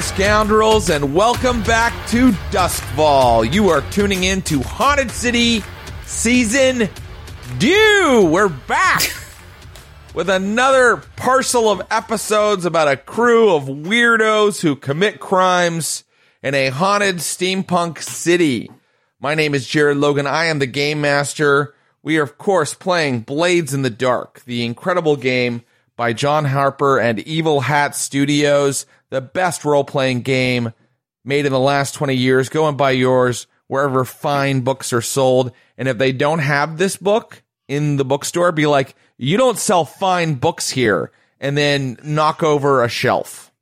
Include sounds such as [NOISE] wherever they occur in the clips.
There, scoundrels, and welcome back to Duskfall. You are tuning in to Haunted City Season Due. We're back [LAUGHS] with another parcel of episodes about a crew of weirdos who commit crimes in a haunted steampunk city. My name is Jared Logan. I am the game master. We are, of course, playing Blades in the Dark, the incredible game by John Harper and Evil Hat Studios, the best role playing game made in the last 20 years. Go and buy yours wherever fine books are sold. And if they don't have this book in the bookstore, be like, you don't sell fine books here, and then knock over a shelf.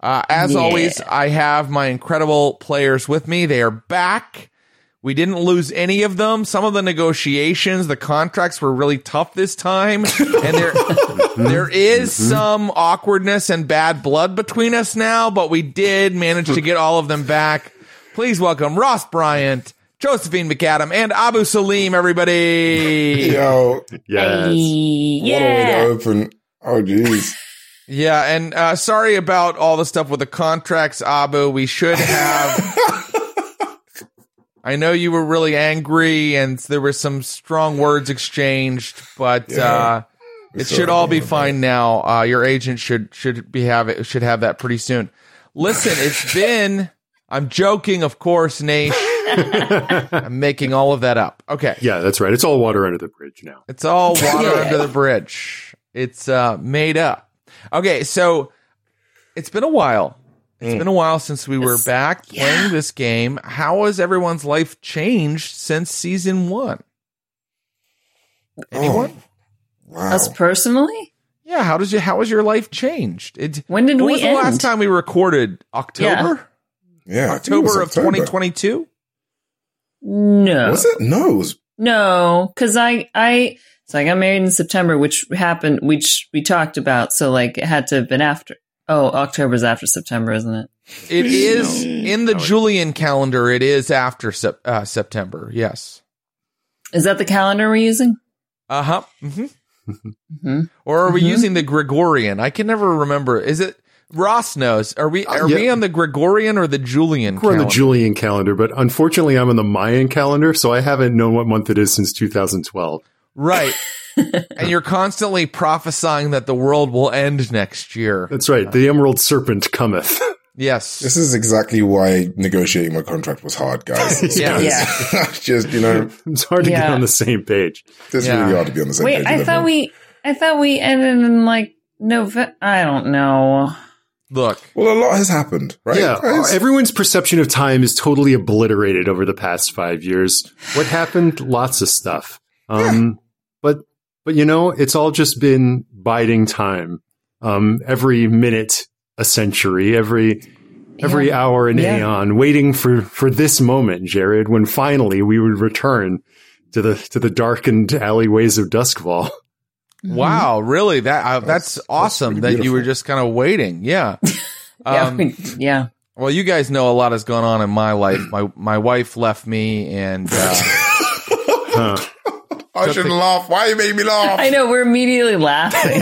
Uh, as Yeah. always, I have my incredible players with me. They are back. We didn't lose any of them. Some of the negotiations, the contracts were really tough this time, and there [LAUGHS] there is some awkwardness and bad blood between us now, but we did manage to get all of them back. Please welcome Ross Bryant, Josephine McAdam, and Abu Salim, everybody. [LAUGHS] Yo, Yes. what a way to yeah. open. Oh, jeez. Yeah, and uh, sorry about all the stuff with the contracts, Abu. We should have. [LAUGHS] I know you were really angry, and there were some strong words exchanged, but Yeah. uh, it It's should all be fine now. Uh, your agent should should be have it should have that pretty soon. Listen, it's been. I'm joking, of course, Nate. [LAUGHS] I'm making all of that up. Okay. Yeah, that's right. It's all water under the bridge now. It's all [LAUGHS] water Yeah. under the bridge. It's uh, made up. Okay, so it's been a while. It's mm. been a while since we were It's- back playing this game. How has everyone's life changed since season one? Anyone? Oh, wow. Us personally? Yeah, how does you how has your life changed? It, When did when we was the last time we recorded? October? yeah, I think it was October of October. 2022? No. Was it? No, it was. No, because I, I, so I got married in September, which happened, which we talked about. So like it had to have been after. Oh, October's after September, isn't it? It [LAUGHS] is in the Julian calendar. It is after sep- uh, September. Yes. Is that the calendar we're using? Uh huh. Mm-hmm. Mm-hmm. Or are we Mhm. using the Gregorian? I can never remember. Is it Ross knows? Are we are yeah. we on the Gregorian or the Julian? We're on the calendar? Julian calendar, but unfortunately, I'm on the Mayan calendar, so I haven't known what month it is since 2012. right. [LAUGHS] and you're constantly prophesying that the world will end next year. That's right. The Emerald Serpent cometh. [LAUGHS] Yes. This is exactly why negotiating my contract was hard, guys. [LAUGHS] It's Yeah. because- [LAUGHS] just you know, it's hard to get on the same page. it's Yeah. really hard to be on the same Wait, page. I thought we, I thought we ended in like November. I don't know. Look. Well, a lot has happened, right? Yeah, guys? everyone's perception of time is totally obliterated over the past five years. What happened? Lots of stuff. Um, but but you know, it's all just been biding time. Um, every minute, a century. Every every Yeah. hour, an Yeah. aeon, waiting for for this moment, Jared, when finally we would return to the to the darkened alleyways of Duskfall. [LAUGHS] Wow. Really? That uh, that's, That's- that's awesome pretty that you were just kind of waiting. Yeah. [LAUGHS] Yeah, Um, we- yeah. well, you guys know a lot has gone on in my life. My my wife left me, and uh, [LAUGHS] Huh. I shouldn't laugh. Why you made me laugh? I know we're immediately laughing.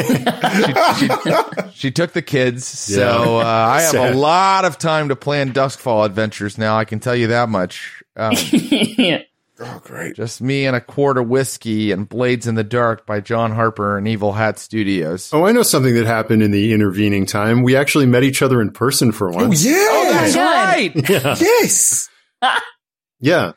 [LAUGHS] she took the kids. So uh, I have Sad. a lot of time to plan Duskfall adventures now. I can tell you that much. Um, yeah. [LAUGHS] Oh, great. just me and a quart of whiskey and Blades in the Dark by John Harper and Evil Hat Studios. Oh, I know something that happened in the intervening time. We actually met each other in person for once. Oh, once. yeah. That's God. right. [LAUGHS] yeah. yes. Yeah. Yeah.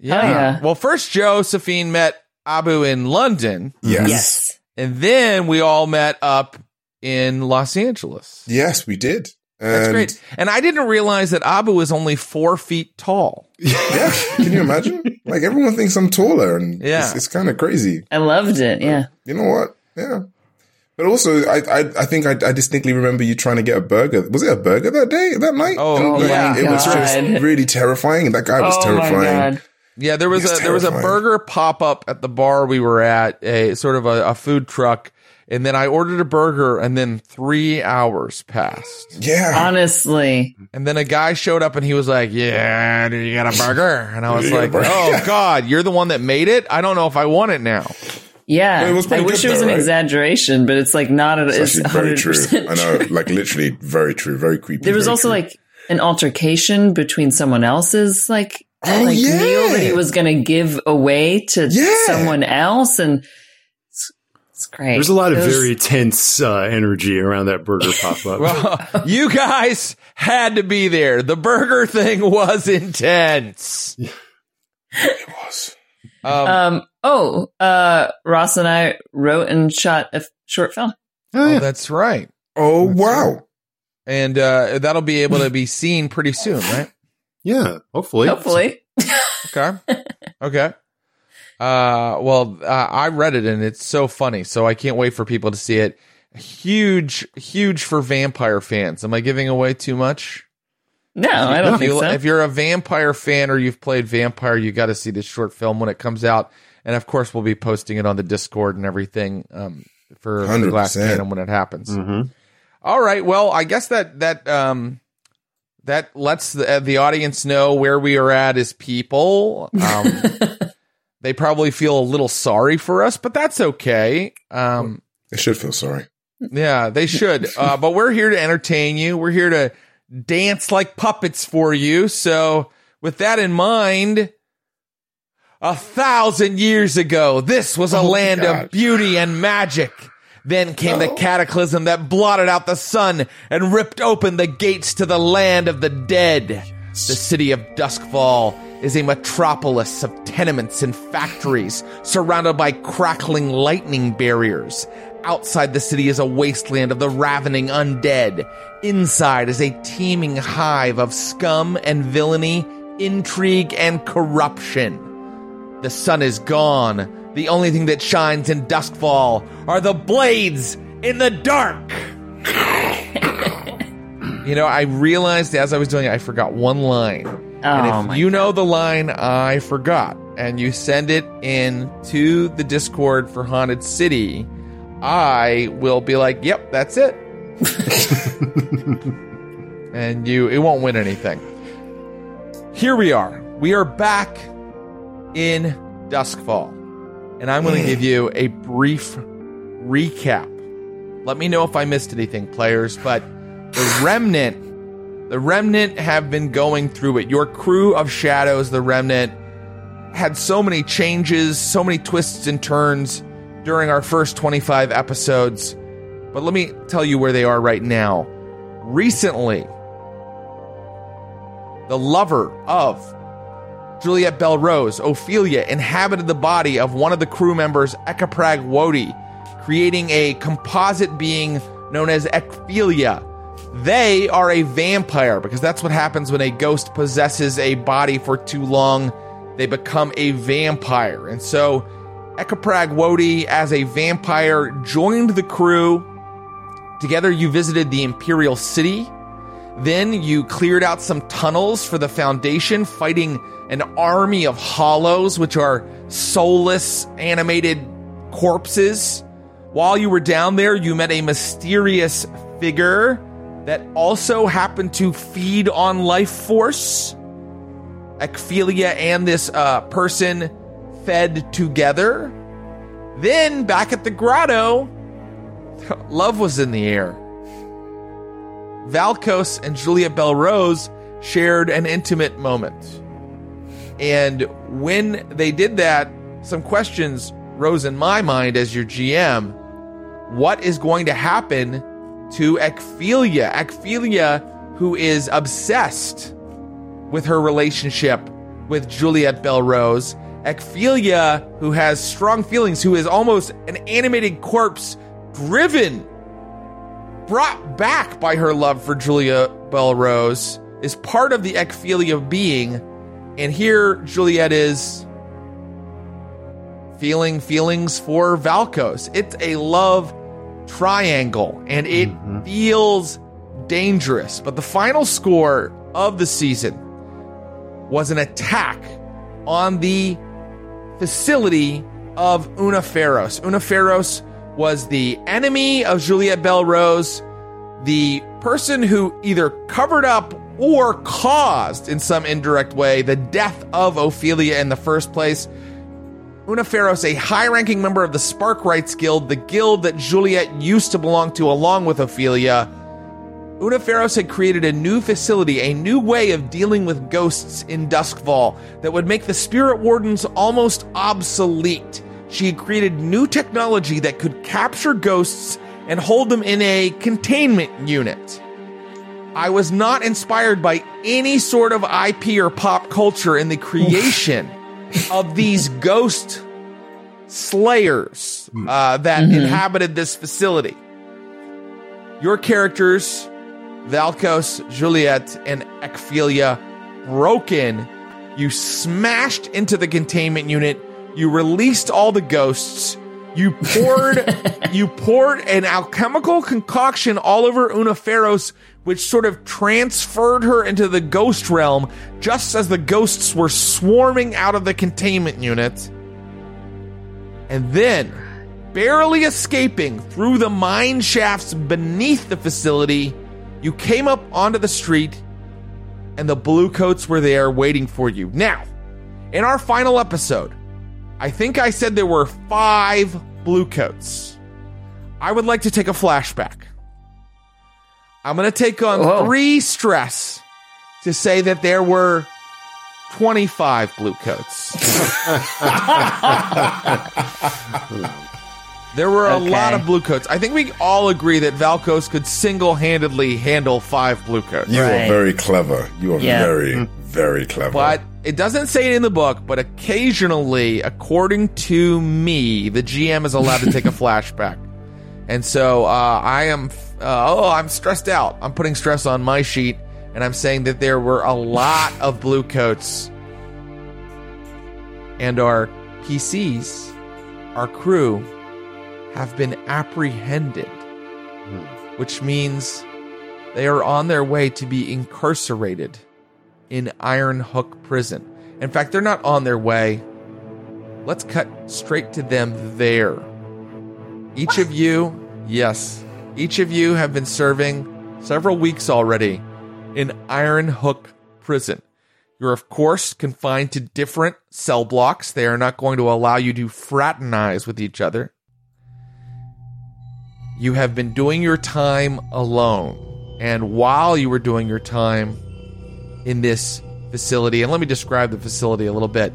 yeah. Well, first Josephine met Abu in London, Yes. Yes. and then we all met up in Los Angeles. Yes, we did. That's great. And I didn't realize that Abu is only four feet tall. [LAUGHS] Yeah. Can you imagine? like everyone thinks I'm taller, and Yeah. it's, it's kind of crazy. I loved it. Yeah. You know what? Yeah. But also, I I, I think I, I distinctly remember you trying to get a burger. Was it a burger that day, that night? Oh, And, oh like, yeah. it was just really terrifying. That guy was oh my terrifying. God. Yeah, there was It's a there was a burger pop up at the bar we were at, a sort of a, a food truck, and then I ordered a burger, and then three hours passed, Yeah, Honestly, and then a guy showed up, and he was like, "Yeah, do you got a burger?" And I was You got a like, "Oh God, you're the one that made it. I don't know if I want it now." yeah. It was I wish good it was though, an right? exaggeration, but it's like not. A, it's it's actually very true. 100% I know, like literally very true, very creepy. There was also true. like an altercation between someone else's like like yeah. meal that he was going to give away to Yeah. someone else, and it's, it's great. There's a lot of was- very tense uh, energy around that burger [LAUGHS] pop up. Well, you guys had to be there. The burger thing was intense. it was. Um, Um. Oh. Uh. Ross and I wrote and shot a f- short film. oh, oh, yeah. that's right, Oh That's wow! and uh, that'll be able to be seen pretty soon, right? Yeah, hopefully. Hopefully. Okay. Okay. Uh, well, uh, I read it and it's so funny. So I can't wait for people to see it. Huge, huge for vampire fans. Am I giving away too much? No, I don't if, think you, so. if you're a vampire fan or you've played Vampire, you got to see this short film when it comes out. And of course, we'll be posting it on the Discord and everything um, for the Glass 100%. Cannon when it happens. Mhm. All right. Well, I guess that that um that lets the, uh, the audience know where we are at as people. Um, [LAUGHS] they probably feel a little sorry for us, but that's okay. Um, I should feel sorry. yeah, they should. [LAUGHS] Uh, but we're here to entertain you. We're here to dance like puppets for you. So, with that in mind, a thousand years ago, this was a Oh land of beauty and magic. Then came the cataclysm that blotted out the sun and ripped open the gates to the land of the dead. The city of Duskfall is a metropolis of tenements and factories surrounded by crackling lightning barriers. Outside the city is a wasteland of the ravening undead. Inside is a teeming hive of scum and villainy, intrigue and corruption. The sun is gone. The only thing that shines in Duskfall are the blades in the dark. [LAUGHS] you know, I realized as I was doing it, I forgot one line. oh and if oh my you know the line I forgot, and you send it in to the Discord for Haunted City, I will be like, "Yep, that's it," [LAUGHS] and you it won't win anything. Here we are. We are back in Duskfall, and I'm going to hmm. give you a brief recap. Let me know if I missed anything, players. But the remnant, the remnant have been going through it. Your crew of shadows, the remnant, had so many changes, so many twists and turns during our first 25 episodes. But let me tell you where they are right now. Recently, the lover of Juliet Belrose, Ophelia, inhabited the body of one of the crew members, Ekaprag Wodi, creating a composite being known as Ekphilia. They are a vampire because that's what happens when a ghost possesses a body for too long. They become a vampire. And so Ekaprag Wodi, as a vampire, joined the crew. Together, you visited the Imperial City. Then you cleared out some tunnels for the Foundation, fighting an army of hollows, which are soulless animated corpses. While you were down there, you met a mysterious figure that also happened to feed on life force. Ekphilia and this uh, person fed together. Then, back at the grotto, [LAUGHS] love was in the air. Valkos and Julia Belrose shared an intimate moment. And when they did that, some questions rose in my mind as your GM. What is going to happen to Ekphilia? Ekphilia, who is obsessed with her relationship with Juliet Belrose. Ekphilia, who has strong feelings, who is almost an animated corpse driven brought back by her love for Julia Belrose, is part of the Ekphilia being, and here Juliet is feeling feelings for Valkos. It's a love triangle, and it mm-hmm. feels dangerous. But the final score of the season was an attack on the facility of Unaferos. Unaferos was the enemy of Juliette Belrose, the person who either covered up or caused, in some indirect way, the death of Ophelia in the first place. Unaferos, a high ranking member of the Sparkwrights Guild, the guild that Juliet used to belong to along with Ophelia. Unaferos had created a new facility, a new way of dealing with ghosts in Duskfall that would make the Spirit Wardens almost obsolete. She had created new technology that could capture ghosts and hold them in a containment unit. I was not inspired by any sort of IP or pop culture in the creation [LAUGHS] of these ghost slayers uh, that inhabited this facility. Your characters, Valkos, Juliet, and Ekphilia, broke in. You smashed into the containment unit. You released all the ghosts. You poured [LAUGHS] you poured an alchemical concoction all over Unaferos, which sort of transferred her into the ghost realm just as the ghosts were swarming out of the containment unit. And then, barely escaping through the mine shafts beneath the facility, you came up onto the street and the blue coats were there waiting for you. Now, in our final episode, I think I said there were five blue coats. I would like to take a flashback. I'm going to take on Whoa. three stress to say that there were 25 blue coats. [LAUGHS] there were a Okay. lot of blue coats. I think we all agree that Valkos could single handedly handle five blue coats. You Right. are very clever. You are Yeah. very, hmm. very clever. But it doesn't say it in the book, but occasionally, according to me, the GM is allowed to take a [LAUGHS] flashback. And so uh, I am, uh, oh, I'm stressed out. I'm putting stress on my sheet, and I'm saying that there were a lot of blue coats. And our PCs, our crew, have been apprehended, which means they are on their way to be incarcerated in Iron Hook Prison. In fact, they're not on their way. Let's cut straight to them there. Each of you, yes, each of you have been serving several weeks already in Iron Hook Prison. You're, of course, confined to different cell blocks. They are not going to allow you to fraternize with each other. You have been doing your time alone. And while you were doing your time in this facility, and let me describe the facility a little bit.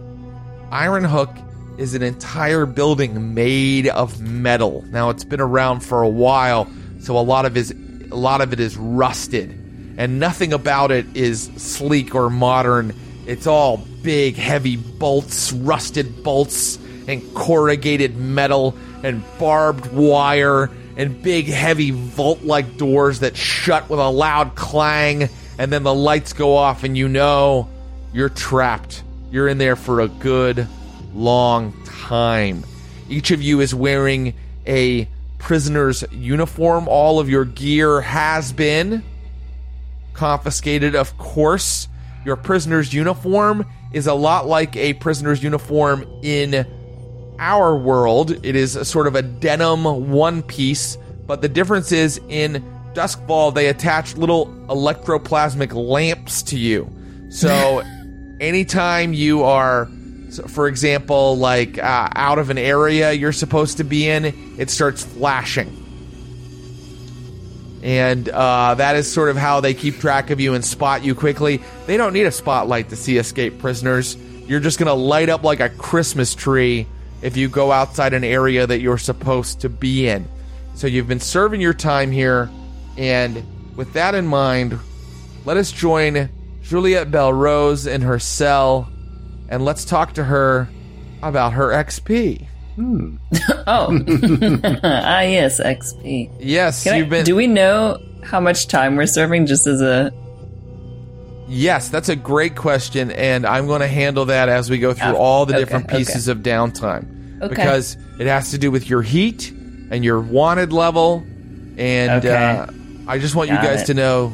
Iron Hook is an entire building made of metal. Now it's been around for a while, so a lot of is a lot of it is rusted, and nothing about it is sleek or modern. It's all big, heavy bolts, rusted bolts, and corrugated metal, and barbed wire, and big, heavy vault-like doors that shut with a loud clang, and then the lights go off, and you know you're trapped. You're in there for a good long time. Each of you is wearing a prisoner's uniform. All of your gear has been confiscated, of course. Your prisoner's uniform is a lot like a prisoner's uniform in our world. It is sort of a denim one piece, but the difference is in Duskfall, they attach little electroplasmic lamps to you. So [LAUGHS] anytime you are, for example, like uh, out of an area you're supposed to be in, it starts flashing. And uh, that is sort of how they keep track of you and spot you quickly. They don't need a spotlight to see escaped prisoners. You're just going to light up like a Christmas tree if you go outside an area that you're supposed to be in. So you've been serving your time here. And with that in mind, let us join Juliette Belrose in her cell and let's talk to her about her XP. [LAUGHS] Oh, [LAUGHS] ah, yes, XP. Yes, Can you've been. do we know how much time we're serving? Just as a Yes, that's a great question, and I'm going to handle that as we go through Oh, all the okay, different okay. pieces of downtime Okay. because it has to do with your heat and your wanted level. And Okay. uh, I just want you guys it. to know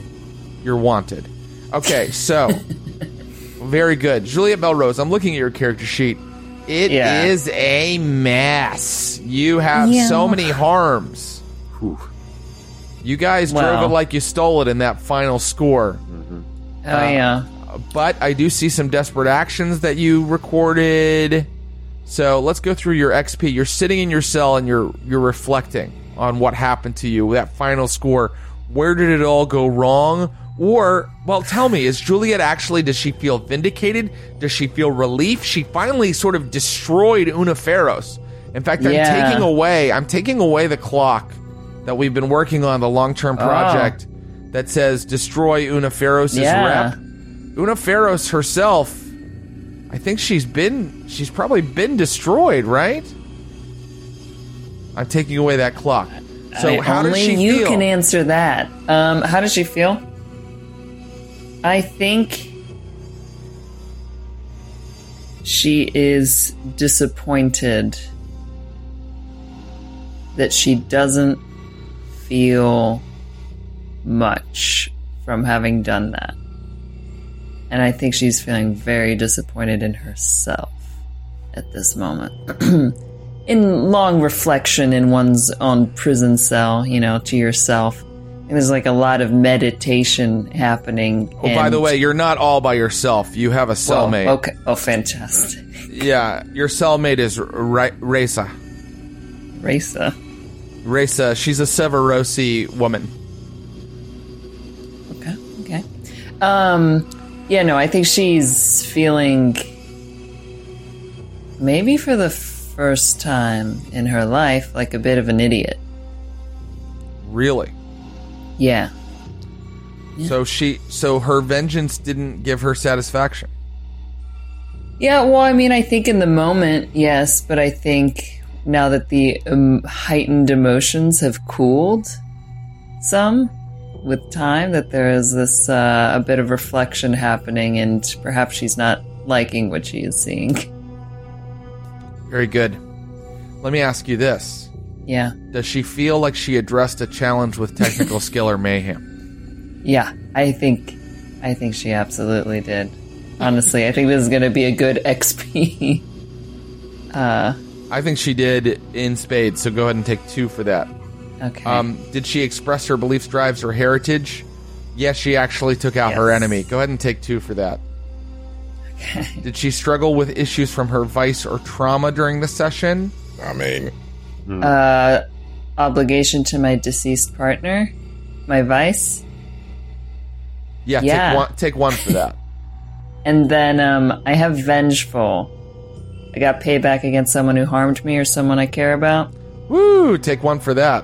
you're wanted. Okay, so [LAUGHS] very good. Juliet Belrose, I'm looking at your character sheet. It is Yeah. a mess. You have Yeah. so many harms. Whew. You guys drove it like you stole it in that final score. Mm-hmm. Oh uh, yeah. But I do see some desperate actions that you recorded. So let's go through your XP. You're sitting in your cell and you're you're reflecting on what happened to you. That final score. Where did it all go wrong? Or, well, tell me, is Juliet actually, does she feel vindicated? Does she feel relief? She finally sort of destroyed Unaferos. In fact, I'm taking away, I'm taking away the clock that we've been working on, the long-term oh. project that says destroy Unaferos' Yeah. rep. Una herself, I think she's been she's probably been destroyed, right? I'm taking away that clock. So I- how only does she you feel? can answer that. Um, how does she feel? I think she is disappointed that she doesn't feel much from having done that. And I think she's feeling very disappointed in herself at this moment. [CLEARS THROAT] in long reflection in one's own prison cell, you know, to yourself. And there's like a lot of meditation happening. oh, by the way, you're not all by yourself. You have a cellmate. okay. Oh, fantastic. [LAUGHS] Yeah, your cellmate is Ra- Reza. Raisa. Reza, she's a Severosi woman. Okay. Okay. Um, yeah, no, I think she's feeling maybe for the first time in her life like a bit of an idiot. Really? Yeah. So she so her vengeance didn't give her satisfaction. Yeah, well, I mean, I think in the moment, yes, but I think now that the um, heightened emotions have cooled some with time, that there is this uh, a bit of reflection happening, and perhaps she's not liking what she is seeing. [LAUGHS] Very good. Let me ask you this. yeah, Does she feel like she addressed a challenge with technical [LAUGHS] skill or mayhem? yeah, I think, I think she absolutely did. Honestly, I think this is going to be a good XP. [LAUGHS] uh, I think she did in spades, so go ahead and take two for that. okay. Um, did she express her beliefs, drives, or heritage? Yes, she actually took out her enemy. Go ahead and take two for that. Okay. [LAUGHS] Did she struggle with issues from her vice or trauma during the session? I mean, uh, obligation to my deceased partner, my vice, Yeah, Yeah. take one. Take one for that. [LAUGHS] and then um, I have vengeful. I got payback against someone who harmed me or someone I care about, Woo! Take one for that.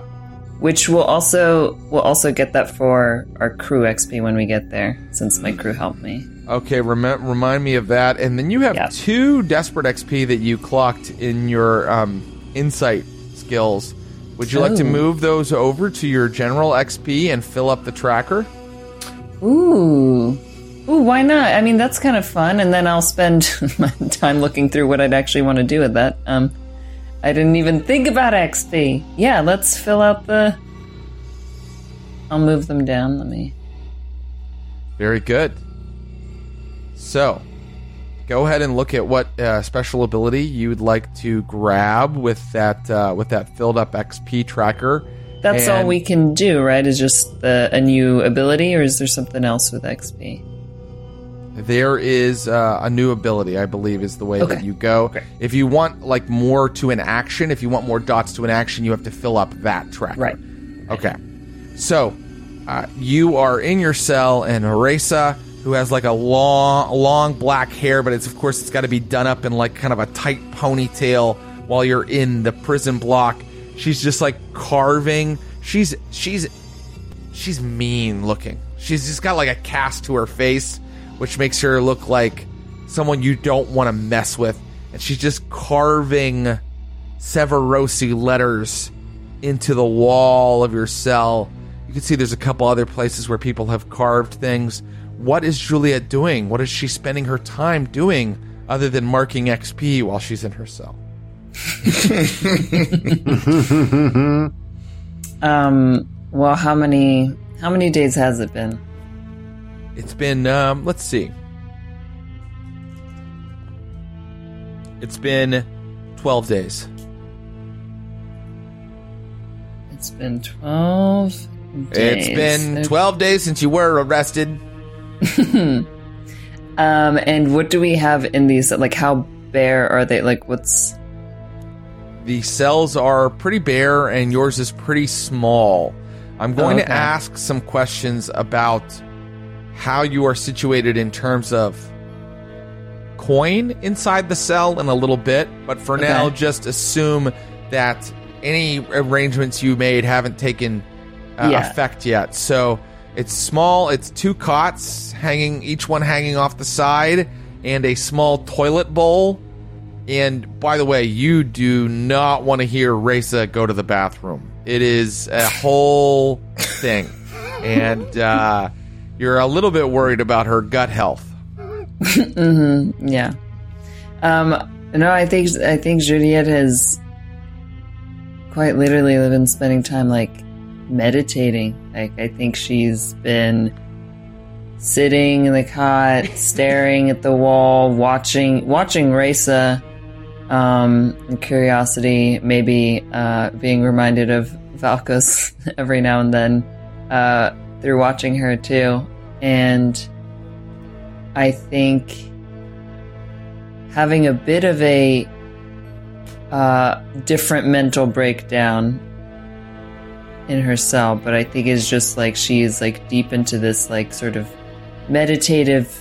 which will also will also get that for our crew XP when we get there, since my crew helped me. Okay, rem- remind me of that. And then you have Yeah. two desperate XP that you clocked in your um, insight skills. Would you like to move those over to your general XP and fill up the tracker? Ooh. Ooh, why not? I mean, that's kind of fun, and then I'll spend [LAUGHS] my time looking through what I'd actually want to do with that. Um, I didn't even think about XP. Yeah, let's fill out the. I'll move them down. Let me. Very good. So, go ahead and look at what uh, special ability you would like to grab with that uh, with that filled up XP tracker. That's all we can do, right? Is just the, a new ability, or is there something else with XP? There is uh, a new ability, I believe, is the way that you go. Okay. If you want like more to an action, if you want more dots to an action, you have to fill up that tracker. Right. Okay. So, uh, you are in your cell, and Aresa, who has like a long, long black hair, but it's of course it's got to be done up in like kind of a tight ponytail while you're in the prison block. She's just like carving. She's she's she's mean looking. She's just got like a cast to her face, which makes her look like someone you don't want to mess with. And she's just carving Severosi letters into the wall of your cell. You can see there's a couple other places where people have carved things. What is Juliet doing? What is she spending her time doing other than marking XP while she's in her cell? [LAUGHS] um. Well, how many how many days has it been? It's been, um, let's see. It's been 12 days. It's been twelve. Days. It's been 12 days since you were arrested. [LAUGHS] Um, and what do we have in these? Like, how bare are they? Like, what's The cells are pretty bare, and yours is pretty small. I'm going okay. to ask some questions about how you are situated in terms of coin inside the cell in a little bit, but for now, just assume that any arrangements you made haven't taken uh, Yeah. effect yet. So it's small, it's two cots hanging, each one hanging off the side, and a small toilet bowl. And by the way, you do not want to hear Reza go to the bathroom. It is a whole thing. And uh, you're a little bit worried about her gut health. yeah? Um, no, I think I think Juliet has quite literally been spending time like meditating. Like, I think she's been sitting in the cot, [LAUGHS] staring at the wall, watching watching Reza. Um, in curiosity, maybe uh, being reminded of Valkos [LAUGHS] every now and then uh, through watching her too, and I think having a bit of a uh, different mental breakdown in her cell, but I think it's just like she's like deep into this like sort of meditative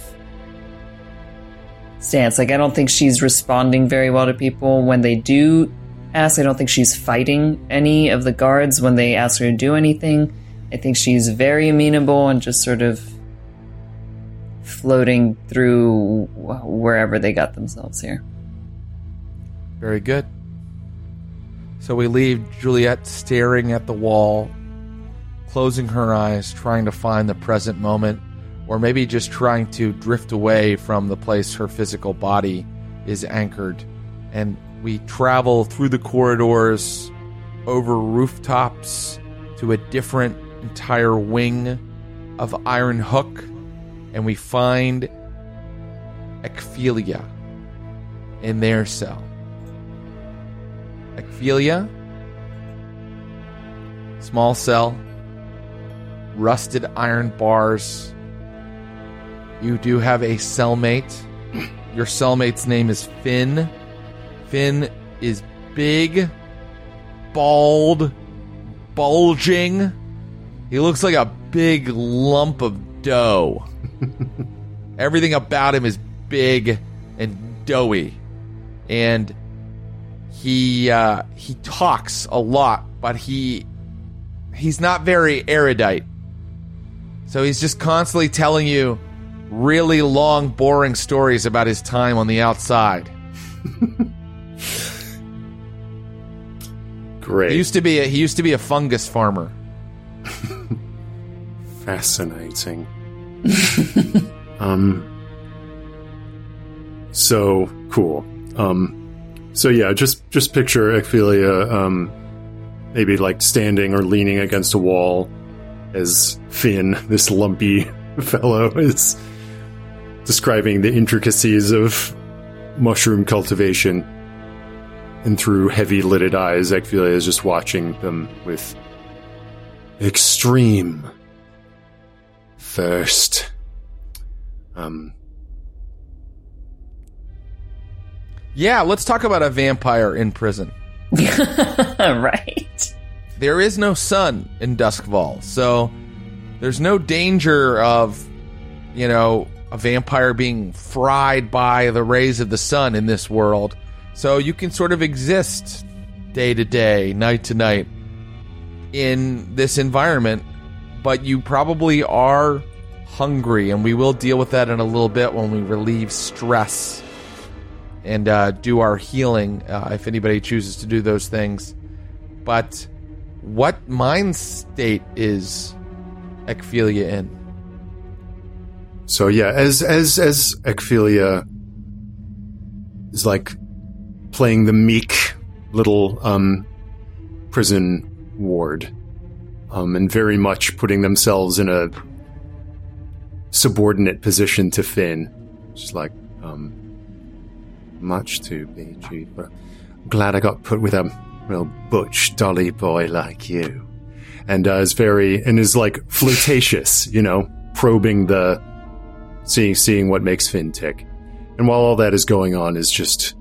stance. Like I don't think she's responding very well to people when they do ask. I don't think she's fighting any of the guards when they ask her to do anything. I think she's very amenable and just sort of floating through wherever they got themselves here. Very good. So we leave Juliet staring at the wall, closing her eyes, trying to find the present moment, or maybe just trying to drift away from the place her physical body is anchored. And we travel through the corridors, over rooftops, to a different entire wing of Iron Hook, and we find Ekphilia in their cell. Ekphilia, small cell, rusted iron bars. You do have a cellmate. Your cellmate's name is Finn. Finn is big, bald, bulging. He looks like a big lump of dough. [LAUGHS] Everything about him is big and doughy. And he uh, he talks a lot, but he he's not very erudite. So he's just constantly telling you really long, boring stories about his time on the outside. [LAUGHS] Great. He used to be a, he used to be a fungus farmer. [LAUGHS] Fascinating. [LAUGHS] um. So cool. Um. So yeah, just just picture Ekphilia, um, maybe like standing or leaning against a wall, as Finn, this lumpy [LAUGHS] fellow, is describing the intricacies of mushroom cultivation. And through heavy lidded eyes, Ekphilia is just watching them with extreme thirst. Um, Yeah, let's talk about a vampire in prison. [LAUGHS] right. There is no sun in Duskfall, so there's no danger of, you know, a vampire being fried by the rays of the sun in this world. So you can sort of exist day to day, night to night in this environment, but you probably are hungry, and we will deal with that in a little bit when we relieve stress and uh, do our healing uh, if anybody chooses to do those things. But what mind state is Ekphilia in? so yeah, as as as Ekphilia is like playing the meek little um, prison ward, um, and very much putting themselves in a subordinate position to Finn. Just like, um, much to be, Chief, but I'm glad I got put with a real butch dolly boy like you. And uh, is very and is like flirtatious, you know, probing the seeing seeing what makes Finn tick. And while all that is going on, is just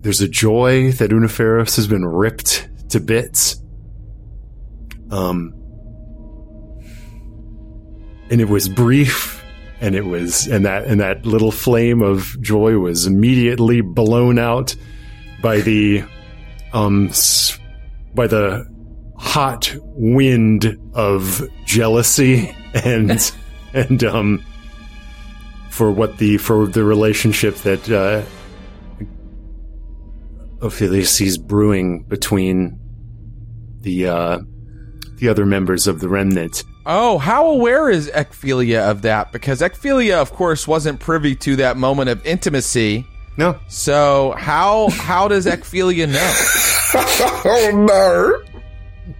there's a joy that Unaferos has been ripped to bits. Um, and it was brief, and it was, and that and that little flame of joy was immediately blown out by the, um, by the hot wind of jealousy [LAUGHS] and and um for what the for the relationship that uh Ophelia sees brewing between the uh the other members of the remnant. Oh, how aware is Ekphilia of that? Because Ekphilia, of course, wasn't privy to that moment of intimacy. No, So how how does Ekphilia know? [LAUGHS] oh no!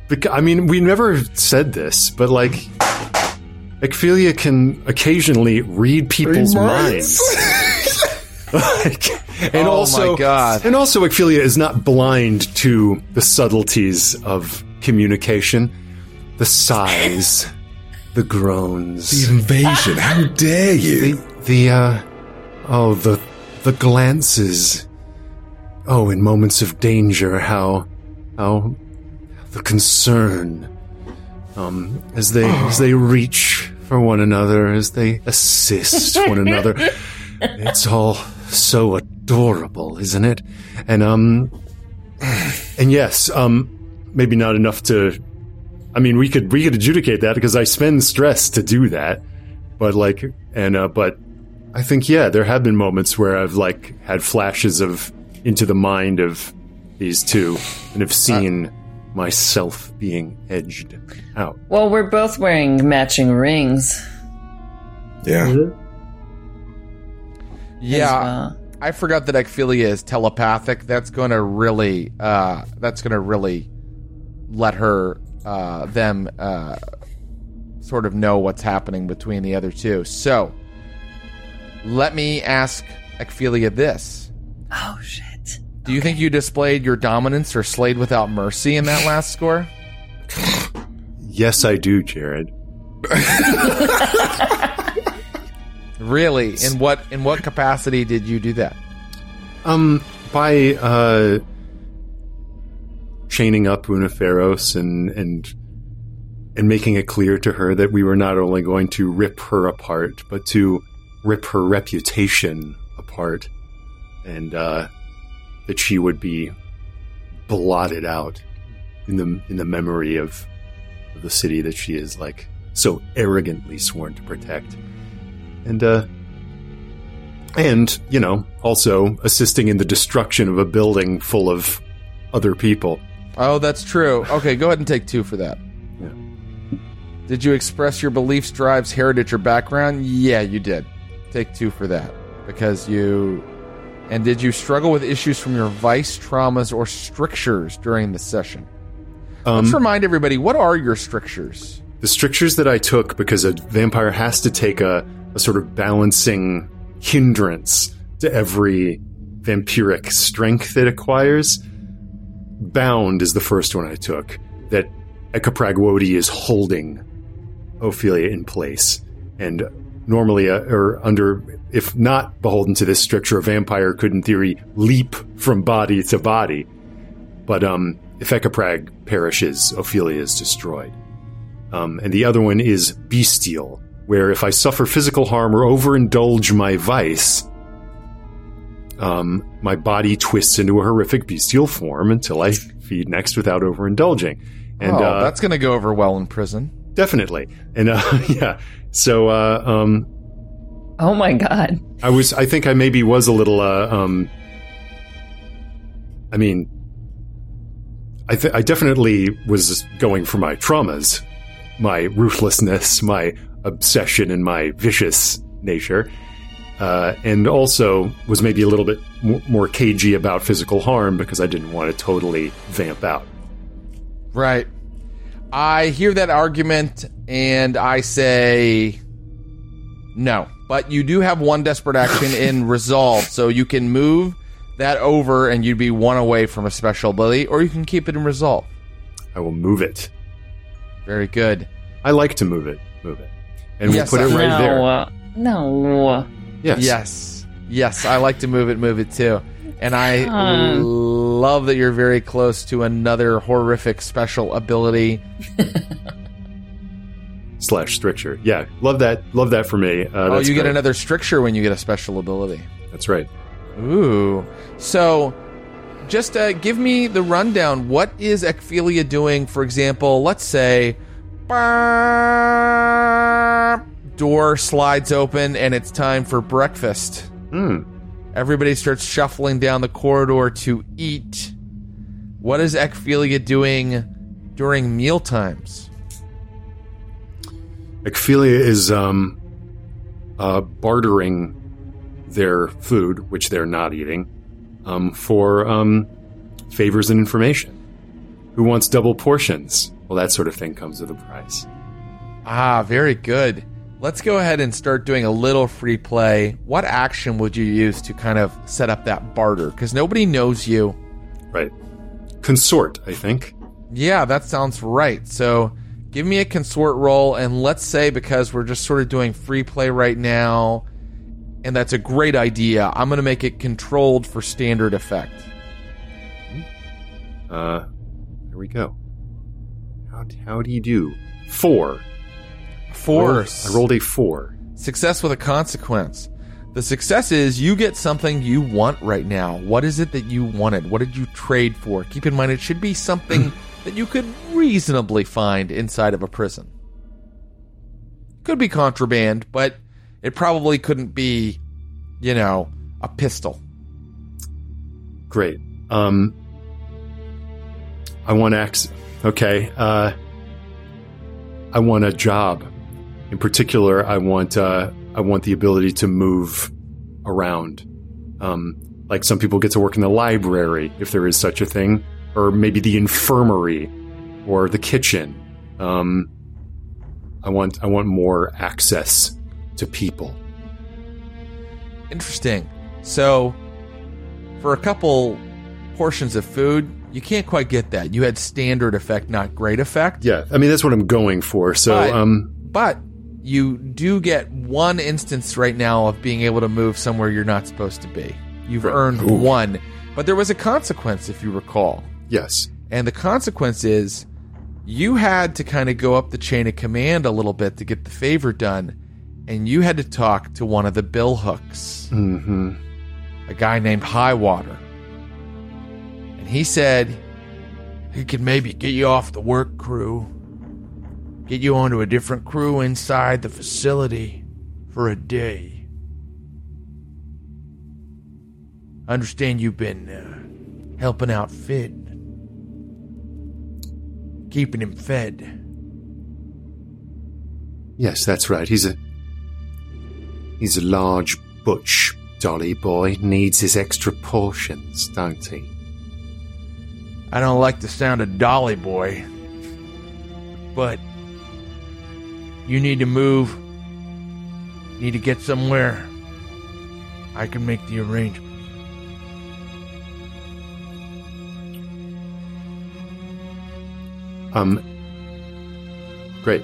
Beca- I mean, we never said this, but like, Ekphilia can occasionally read people's minds. [LAUGHS] Like, and Oh also, my God. and also, Ekphilia is not blind to the subtleties of communication, the sighs, the groans, The invasion! How dare you? the the uh, oh the the glances. Oh, in moments of danger, how how the concern. Um, as they as they reach for one another, as they assist one [LAUGHS] another, it's all so adorable, isn't it? And um, and yes, um, maybe not enough to. I mean, we could we could adjudicate that because I spend stress to do that, but like, and uh, but I think yeah, there have been moments where I've like had flashes of into the mind of these two and have seen myself being edged out. Well, we're both wearing matching rings. Yeah. Yeah, well. I forgot that Ekphilia is telepathic. That's going to really uh, that's going to really let her uh, them uh, sort of know what's happening between the other two. So let me ask Ekphilia this. Oh shit! Do you think you displayed your dominance or slayed without mercy in that last score? Yes, I do, Jared. Really? In what in what capacity did you do that? Um, by uh, chaining up Unaferos and and and making it clear to her that we were not only going to rip her apart, but to rip her reputation apart, and uh, that she would be blotted out in the in the memory of, of the city that she is like so arrogantly sworn to protect, and uh, and you know also assisting in the destruction of a building full of other people. Oh, that's true. Okay, go ahead and take two for that. Yeah. Did you express your beliefs, drives, heritage, or background? Yeah, you did. Take two for that. Because you. And did you struggle with issues from your vice, traumas, or strictures during the session? Let's Um, remind everybody what are your strictures? the strictures that I took because a vampire has to take a, a sort of balancing hindrance to every vampiric strength it acquires. Bound is the first one I took. That Ekapragwodi is holding Ophelia in place. And normally, uh, or under, if not beholden to this stricture, a vampire could, in theory, leap from body to body. But um, if Ekaprag perishes, Ophelia is destroyed. Um, and the other one is bestial, where if I suffer physical harm or overindulge my vice, um, my body twists into a horrific bestial form until I feed next without overindulging. And oh, uh, that's going to go over well in prison. definitely. And uh, [LAUGHS] yeah, so uh, um, Oh my god! I was. I think I maybe was a little. Uh, um, I mean, I, th- I definitely was going for my traumas, my ruthlessness, my obsession, and my vicious nature. Uh, and also was maybe a little bit m- more cagey about physical harm because I didn't want to totally vamp out. Right. I hear that argument and I say no. But you do have one desperate action in [LAUGHS] resolve, so you can move that over and you'd be one away from a special ability, or you can keep it in resolve. I will move it. Very good. I like to move it. Move it. And Yes, we'll put it I- right there. uh, no. Yes. Yes. Yes, I like to move it, move it too. And I Fun. love that you're very close to another horrific special ability. [LAUGHS] Slash stricture. Yeah. Love that. Love that for me. Uh, oh, that's you get another stricture when you get a special ability. That's right. Ooh. So, just uh, give me the rundown. What is Ekphilia doing? For example, let's say, door slides open and it's time for breakfast. Hmm. Everybody starts shuffling down the corridor to eat. What is Ekphilia doing during meal times? Ekphilia is um, uh, bartering their food, which they're not eating, um, for um, favors and information. Who wants double portions? Well, that sort of thing comes with a price. Ah, very good. Let's go ahead and start doing a little free play. What action would you use to kind of set up that barter? Because nobody knows you. Right. Consort, I think. Yeah, that sounds right. So give me a consort roll, and let's say because we're just sort of doing free play right now, and that's a great idea, I'm going to make it controlled for standard effect. Uh, there we go. How, how do you do? Four. Four. I rolled a four. Success with a consequence. The success is you get something you want right now. What is it that you wanted? What did you trade for? Keep in mind, it should be something [CLEARS THROAT] that you could reasonably find inside of a prison. Could be contraband, but it probably couldn't be, you know, a pistol. Great. Um, I want X. Okay. Uh, I want a job. In particular, I want uh, I want the ability to move around. Um, like some people get to work in the library, if there is such a thing, or maybe the infirmary, or the kitchen. Um, I want I want more access to people. Interesting. So, for a couple portions of food, you can't quite get that. You had standard effect, not great effect. Yeah, I mean that's what I'm going for. So, But- um, But you do get one instance right now of being able to move somewhere you're not supposed to be. You've earned one. But there was a consequence, if you recall. yes. And the consequence is you had to kind of go up the chain of command a little bit to get the favor done. And you had to talk to one of the Billhooks, hmm a guy named Highwater. And he said he could maybe get you off the work crew, get you onto a different crew inside the facility for a day. I understand you've been uh, helping out Fid, keeping him fed. Yes, that's right. He's a he's a large butch dolly boy. Needs his extra portions, don't he? I don't like the sound of Dolly Boy, but you need to move. Need to get somewhere. I can make the arrangements. Um. Great.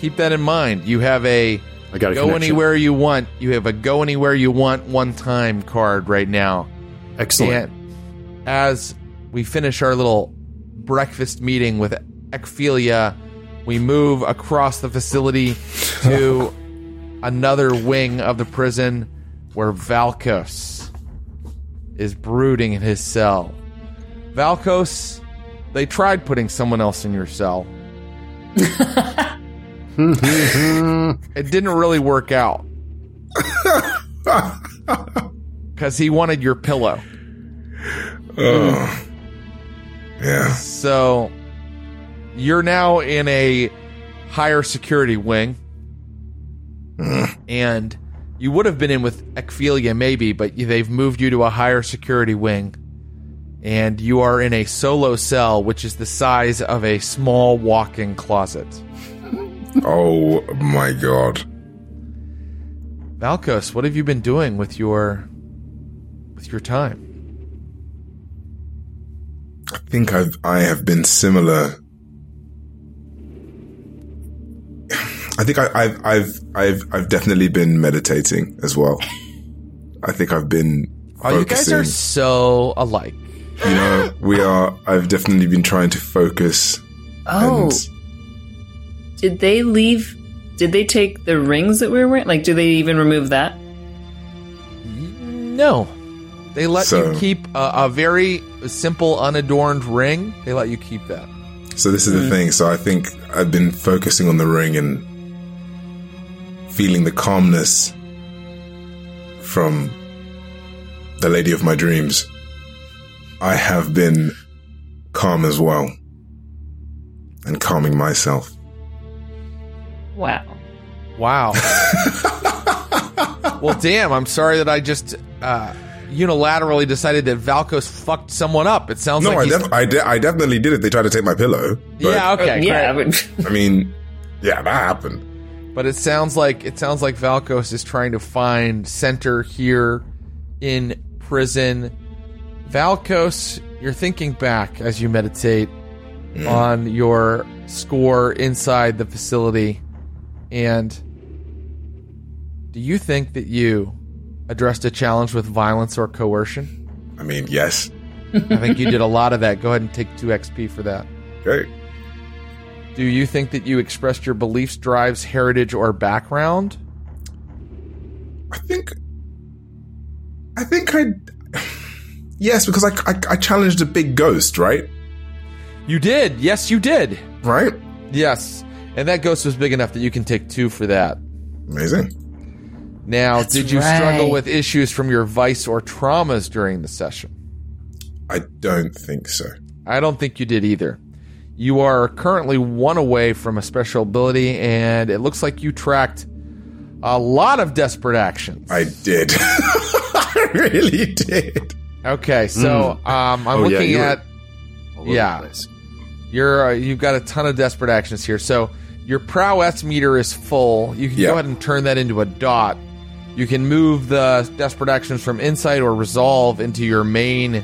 Keep that in mind. You have a I got a go connection. anywhere you want. You have a go anywhere you want one time card right now. Excellent. And as we finish our little breakfast meeting with Ekphilia, we move across the facility to another wing of the prison where Valkos is brooding in his cell. Valkos, they tried putting someone else in your cell. [LAUGHS] it didn't really work out. [LAUGHS] Because he wanted your pillow. Oh, yeah. So you're now in a higher security wing, [CLEARS THROAT] and You would have been in with Ekphilia maybe, but they've moved you to a higher security wing. And you are in a solo cell, which is the size of a small walk-in closet. [LAUGHS] Oh my god. Valkos, what have you been doing with your with your time? I think I've I have been similar. I think I, I've I've I've I've definitely been meditating as well. I think I've been Oh, you guys are so alike. you know, we are. I've definitely been trying to focus. Oh, And did they leave? Did they take the rings that we were wearing? Like, do they even remove that? No. They let So- you keep a, a very simple, unadorned ring. They let you keep that. so this is the mm. thing. So I think I've been focusing on the ring and feeling the calmness from the lady of my dreams. I have been calm as well and calming myself. Wow. Wow. [LAUGHS] well, damn. I'm sorry that I just uh, unilaterally decided that Valkos fucked someone up. It sounds No, like I, def- I, de- I definitely did it. They tried to take my pillow. But, yeah. Okay. yeah, I mean, yeah, that happened. But it sounds like it sounds like Valkos is trying to find center here in prison. Valkos, you're thinking back as you meditate [CLEARS THROAT] on your score inside the facility, and do you think that you addressed a challenge with violence or coercion? I mean, yes. I think you did a [LAUGHS] lot of that. Go ahead and take two XP for that. Okay. Do you think that you expressed your beliefs, drives, heritage, or background? I think, I think I, yes, because I, I, I challenged a big ghost, right? You did. Yes, you did. Right? Yes. And that ghost was big enough that you can take two for that. Amazing. Now, That's did you right. struggle with issues from your vice or traumas during the session? I don't think so. I don't think you did either. You are currently one away from a special ability, and it looks like you tracked a lot of desperate actions. I did. [LAUGHS] I really did. Okay, so um, I'm Oh, looking you were- at Yeah. You're uh, you've got a ton of desperate actions here. So your prowess meter is full. You can Yeah. go ahead and turn that into a dot. You can move the desperate actions from insight or resolve into your main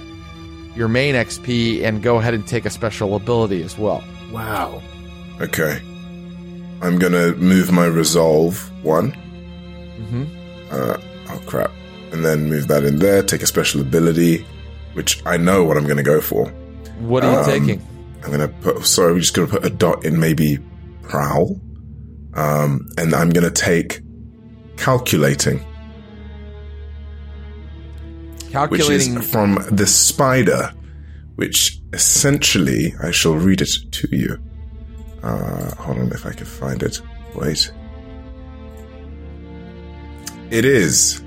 your main XP and go ahead and take a special ability as well. Wow. Okay. I'm gonna move my resolve one. Mm-hmm. Uh, oh crap. And then move that in there, take a special ability, which I know what I'm gonna go for. What are you Um, taking? I'm gonna put, sorry, we're just gonna put a dot in maybe prowl. Um, and I'm gonna take calculating, which is from the spider, which essentially, I shall read it to you. Uh, hold on if I can find it. Wait. It is.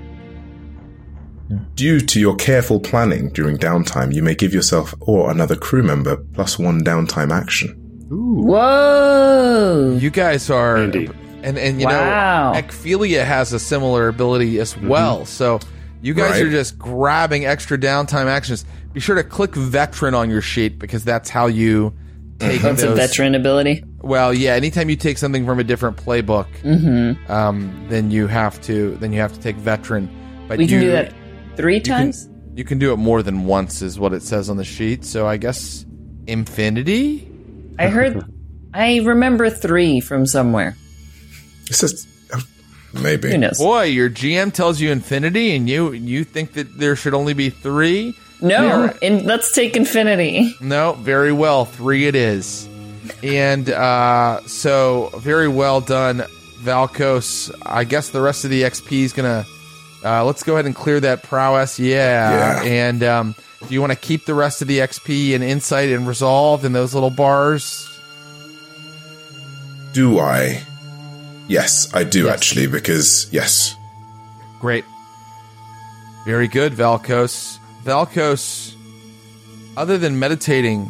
Due to your careful planning during downtime, you may give yourself or another crew member plus one downtime action. Whoa! you guys are Handy. and and you Wow. know Ekphilia has a similar ability as well. So you guys Right. are just grabbing extra downtime actions. Be sure to click veteran on your sheet because that's how you take That's a those. veteran ability. Well, yeah. Anytime you take something from a different playbook, Mm-hmm. um, then you have to then you have to take veteran. But We can do that three times. You can do it more than once, is what it says on the sheet. So I guess infinity. I heard. I remember three from somewhere. It says maybe. Who knows? Boy, your GM tells you infinity, and you you think that there should only be three. No, and let's take infinity. No, very well. Three it is. And uh, so, very well done, Valkos. I guess the rest of the XP is going to. Uh, let's go ahead and clear that prowess. Yeah. Yeah. And um, do you want to keep the rest of the XP and insight and resolve in those little bars? Do I? Yes, I do Yes. actually, because yes. Great. Very good, Valkos. Valkos, other than meditating,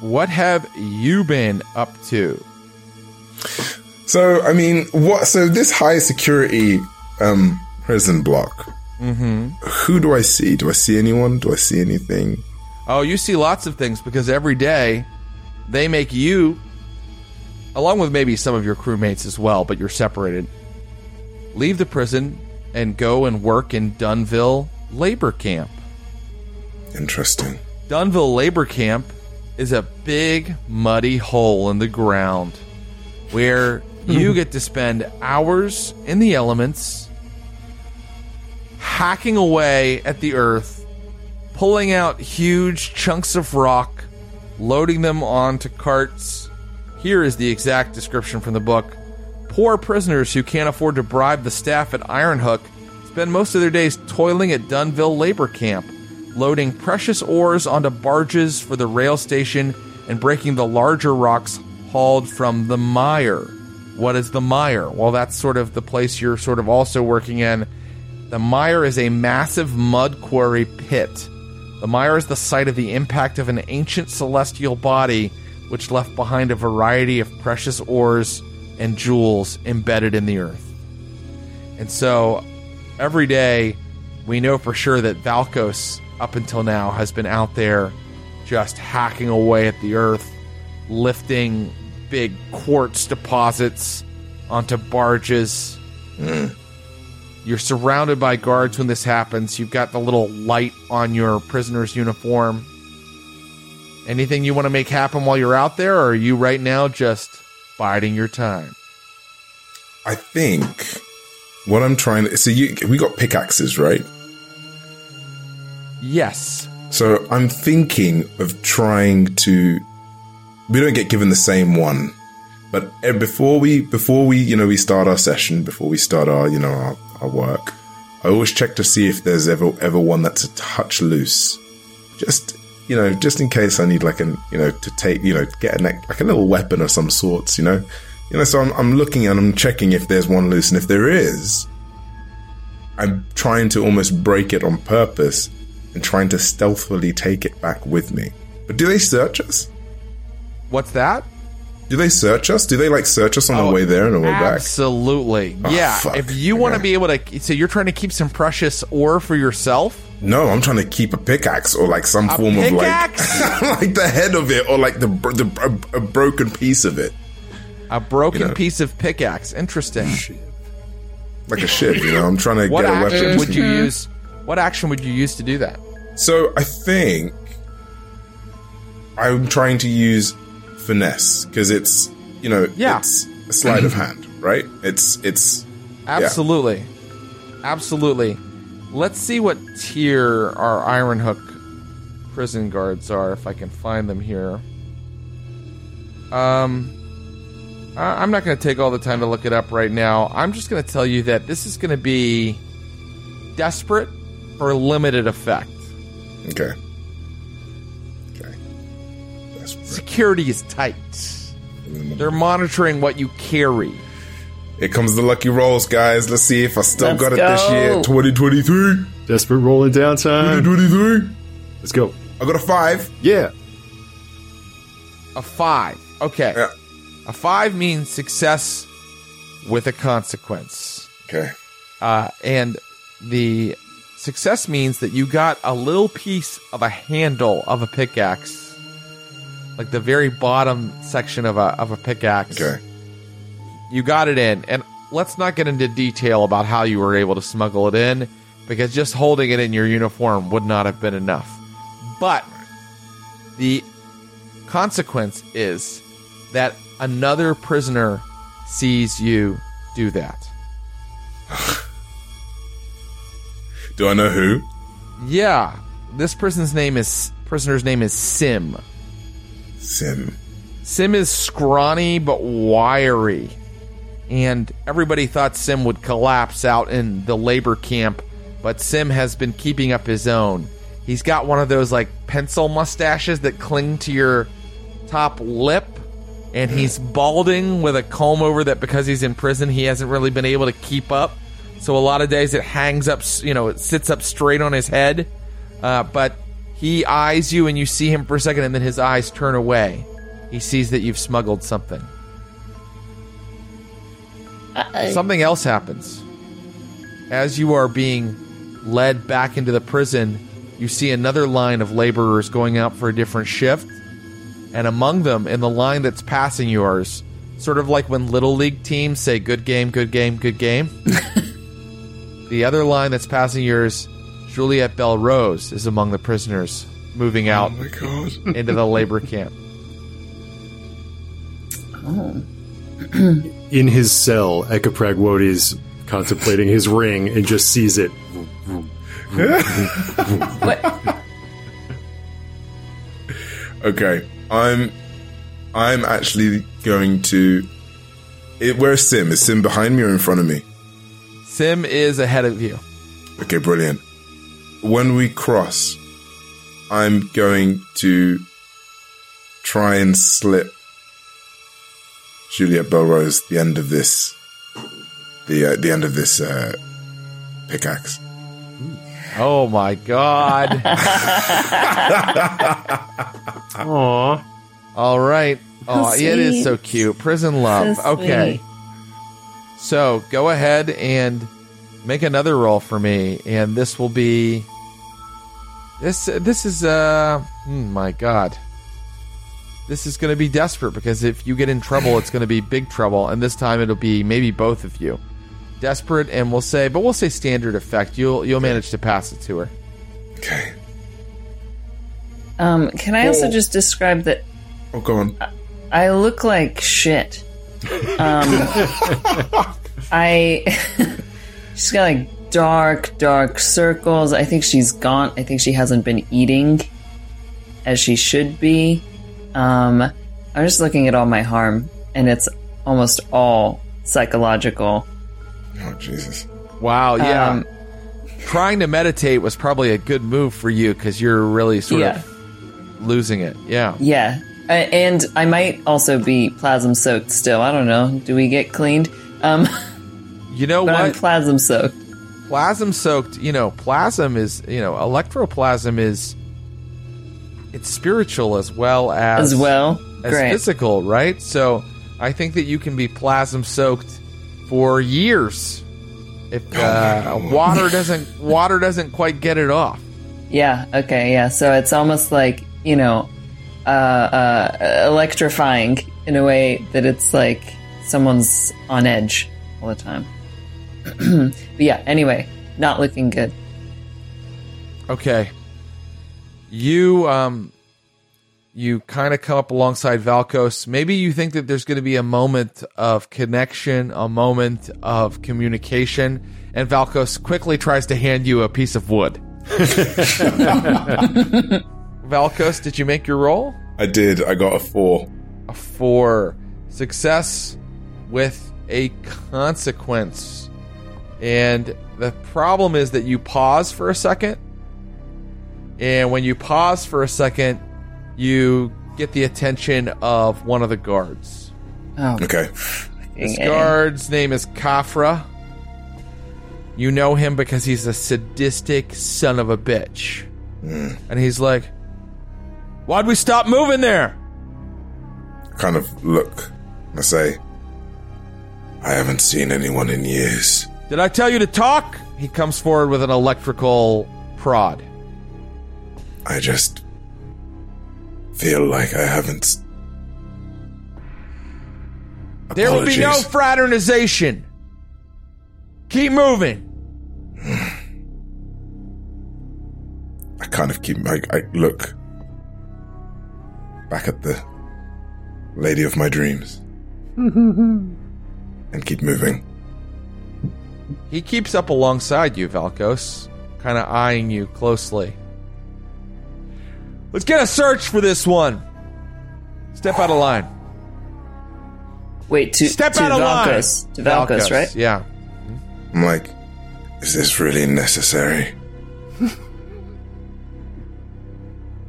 what have you been up to? So I mean, what? So this high security um, prison block. Mm-hmm. Who do I see? Do I see anyone? Do I see anything? Oh, you see lots of things because every day they make you, along with maybe some of your crewmates as well, but you're separated, leave the prison and go and work in Dunville labor camp. Interesting. Dunville labor camp is a big muddy hole in the ground where [LAUGHS] you get to spend hours in the elements hacking away at the earth, pulling out huge chunks of rock, loading them onto carts. Here is the exact description from the book. Poor prisoners who can't afford to bribe the staff at Ironhook spend most of their days toiling at Dunville labor camp, loading precious ores onto barges for the rail station and breaking the larger rocks hauled from the mire. What is the mire? Well, that's sort of the place you're sort of also working in. The mire is a massive mud quarry pit. The mire is the site of the impact of an ancient celestial body which left behind a variety of precious ores and jewels embedded in the earth. And so every day we know for sure that Valkos, up until now, has been out there just hacking away at the earth, lifting big quartz deposits onto barges. Hmm. You're surrounded by guards when this happens. You've got the little light on your prisoner's uniform. Anything you want to make happen while you're out there, or are you right now just biding your time? I think what I'm trying to so you we got pickaxes, right? Yes. So I'm thinking of trying to. We don't get given the same one, but eh, before we before we you know we start our session, before we start our you know our, our work, I always check to see if there's ever ever one that's a touch loose, just you know just in case I need like an you know to take you know get a like a little weapon of some sorts, you know, you know. So I'm I'm looking and I'm checking if there's one loose, and if there is, I'm trying to almost break it on purpose and trying to stealthily take it back with me. But do they search us? What's that? Do they search us? Do they like search us on Oh, the way there and the way back? Absolutely. Oh, yeah. fuck. If you want to be able to, so you're trying to keep some precious ore for yourself. No, I'm trying to keep a pickaxe or like some A form pickaxe? of like, [LAUGHS] like the head of it or like the, the a, a broken piece of it, A broken You know. piece of pickaxe. Interesting. like a ship. You know, I'm trying to What get a weapon. would you use? What action would you use to do that? So I think I'm trying to use finesse because it's you know Yeah. it's a sleight of hand, right? It's it's Absolutely. Absolutely. Let's see what tier our Iron Hook prison guards are, if I can find them here. Um, I- I'm not going to take all the time to look it up right now. I'm just going to tell you that this is going to be desperate for limited effect. okay. Okay. That's Security is tight. They're monitoring what you carry. Here comes the lucky rolls, guys. Let's see if I still Let's got it this year. 2023. Desperate rolling downtime. 2023. Let's go. I got a five. Yeah. A five. Okay. Yeah. A five means success with a consequence. Okay. Uh, and the success means that you got a little piece of a handle of a pickaxe, like the very bottom section of a of a pickaxe. Okay. You got it in, and let's not get into detail about how you were able to smuggle it in, because just holding it in your uniform would not have been enough. But the consequence is that another prisoner sees you do that. [SIGHS] Do I know who? Yeah, this person's name is prisoner's name is Sim. Sim. Sim is scrawny but wiry, and everybody thought Sim would collapse out in the labor camp, but Sim has been keeping up his own. He's got one of those like pencil mustaches that cling to your top lip, and he's balding with a comb over that because he's in prison he hasn't really been able to keep up. So a lot of days it hangs up, you know, it sits up straight on his head. Uh, but he eyes you and you see him for a second and then his eyes turn away. He sees that you've smuggled something. I, Something else happens. as you are being led back into the prison, you see another line of laborers going out for a different shift. And among them, in the line that's passing yours, sort of like when little league teams say good game, good game, good game. [LAUGHS] the other line that's passing yours, Juliet Belrose, is among the prisoners moving out Oh into the labor camp. Oh. [CLEARS THROAT] [CLEARS THROAT] [CLEARS THROAT] In his cell, Ekaprag is contemplating his ring and just sees it. Okay, I'm I'm actually going to. It, where's Sim? Is Sim behind me or in front of me? Sim is ahead of you. Okay, brilliant. When we cross, I'm going to try and slip Juliet Belrose the end of this, the uh, the end of this uh, pickaxe. Oh my god. [LAUGHS] Aww. All right. Oh, So it is so cute. Prison love. So okay. So go ahead and make another roll for me, and this will be this. This is uh, hmm, my God. This is going to be desperate because if you get in trouble, it's going to be big trouble, and this time it'll be maybe both of you. Desperate, and we'll say, but we'll say standard effect. You'll you'll manage to pass it to her. Okay. Um, can I also just describe that Oh, go on. I look like shit? Um, [LAUGHS] I [LAUGHS] she's got like dark, dark circles. I think she's gaunt. I think she hasn't been eating as she should be. Um, I'm just looking at all my harm, and it's almost all psychological. Oh, Jesus. Wow. Yeah. Um, Trying to meditate was probably a good move for you because you're really sort Yeah. of losing it. Yeah. Yeah. Uh, and I might also be plasm soaked still. I don't know. Do we get cleaned? Um, You know but I'm what? plasm soaked. plasm soaked you know plasm is you know electroplasm is it's spiritual as well as As well? as Great. physical right so i think that you can be plasm soaked for years if uh, water doesn't water doesn't quite get it off Yeah. Okay. Yeah. So it's almost like you know, uh, uh, electrifying in a way that it's like someone's on edge all the time. [CLEARS THROAT] but yeah. Anyway, not looking good. okay you um you kind of come up alongside Valkos. Maybe you think that there's going to be a moment of connection, a moment of communication, and Valkos quickly tries to hand you a piece of wood. [LAUGHS] Valkos, did you make your roll? I did. I got a four. A four. Success with a consequence. And the problem is that you pause for a second. And when you pause for a second, you get the attention of one of the guards. Oh, Okay. This guard's name is Kafra. You know him because he's a sadistic son of a bitch. Hmm. And he's like, Why'd we stop moving there? Kind of look. I say, I haven't seen anyone in years. Did I tell you to talk? He comes forward with an electrical prod. I just feel like I haven't. s- There will be no fraternization. Keep moving. I kind of keep. I, I look back at the lady of my dreams [LAUGHS] and keep moving. He keeps up alongside you, Valkos, kind of eyeing you closely. Let's get a search for this one. Step out of line. Wait, to Step to out of Valkos, line. to Valkos, right? Yeah. I'm like, is this really necessary? [LAUGHS]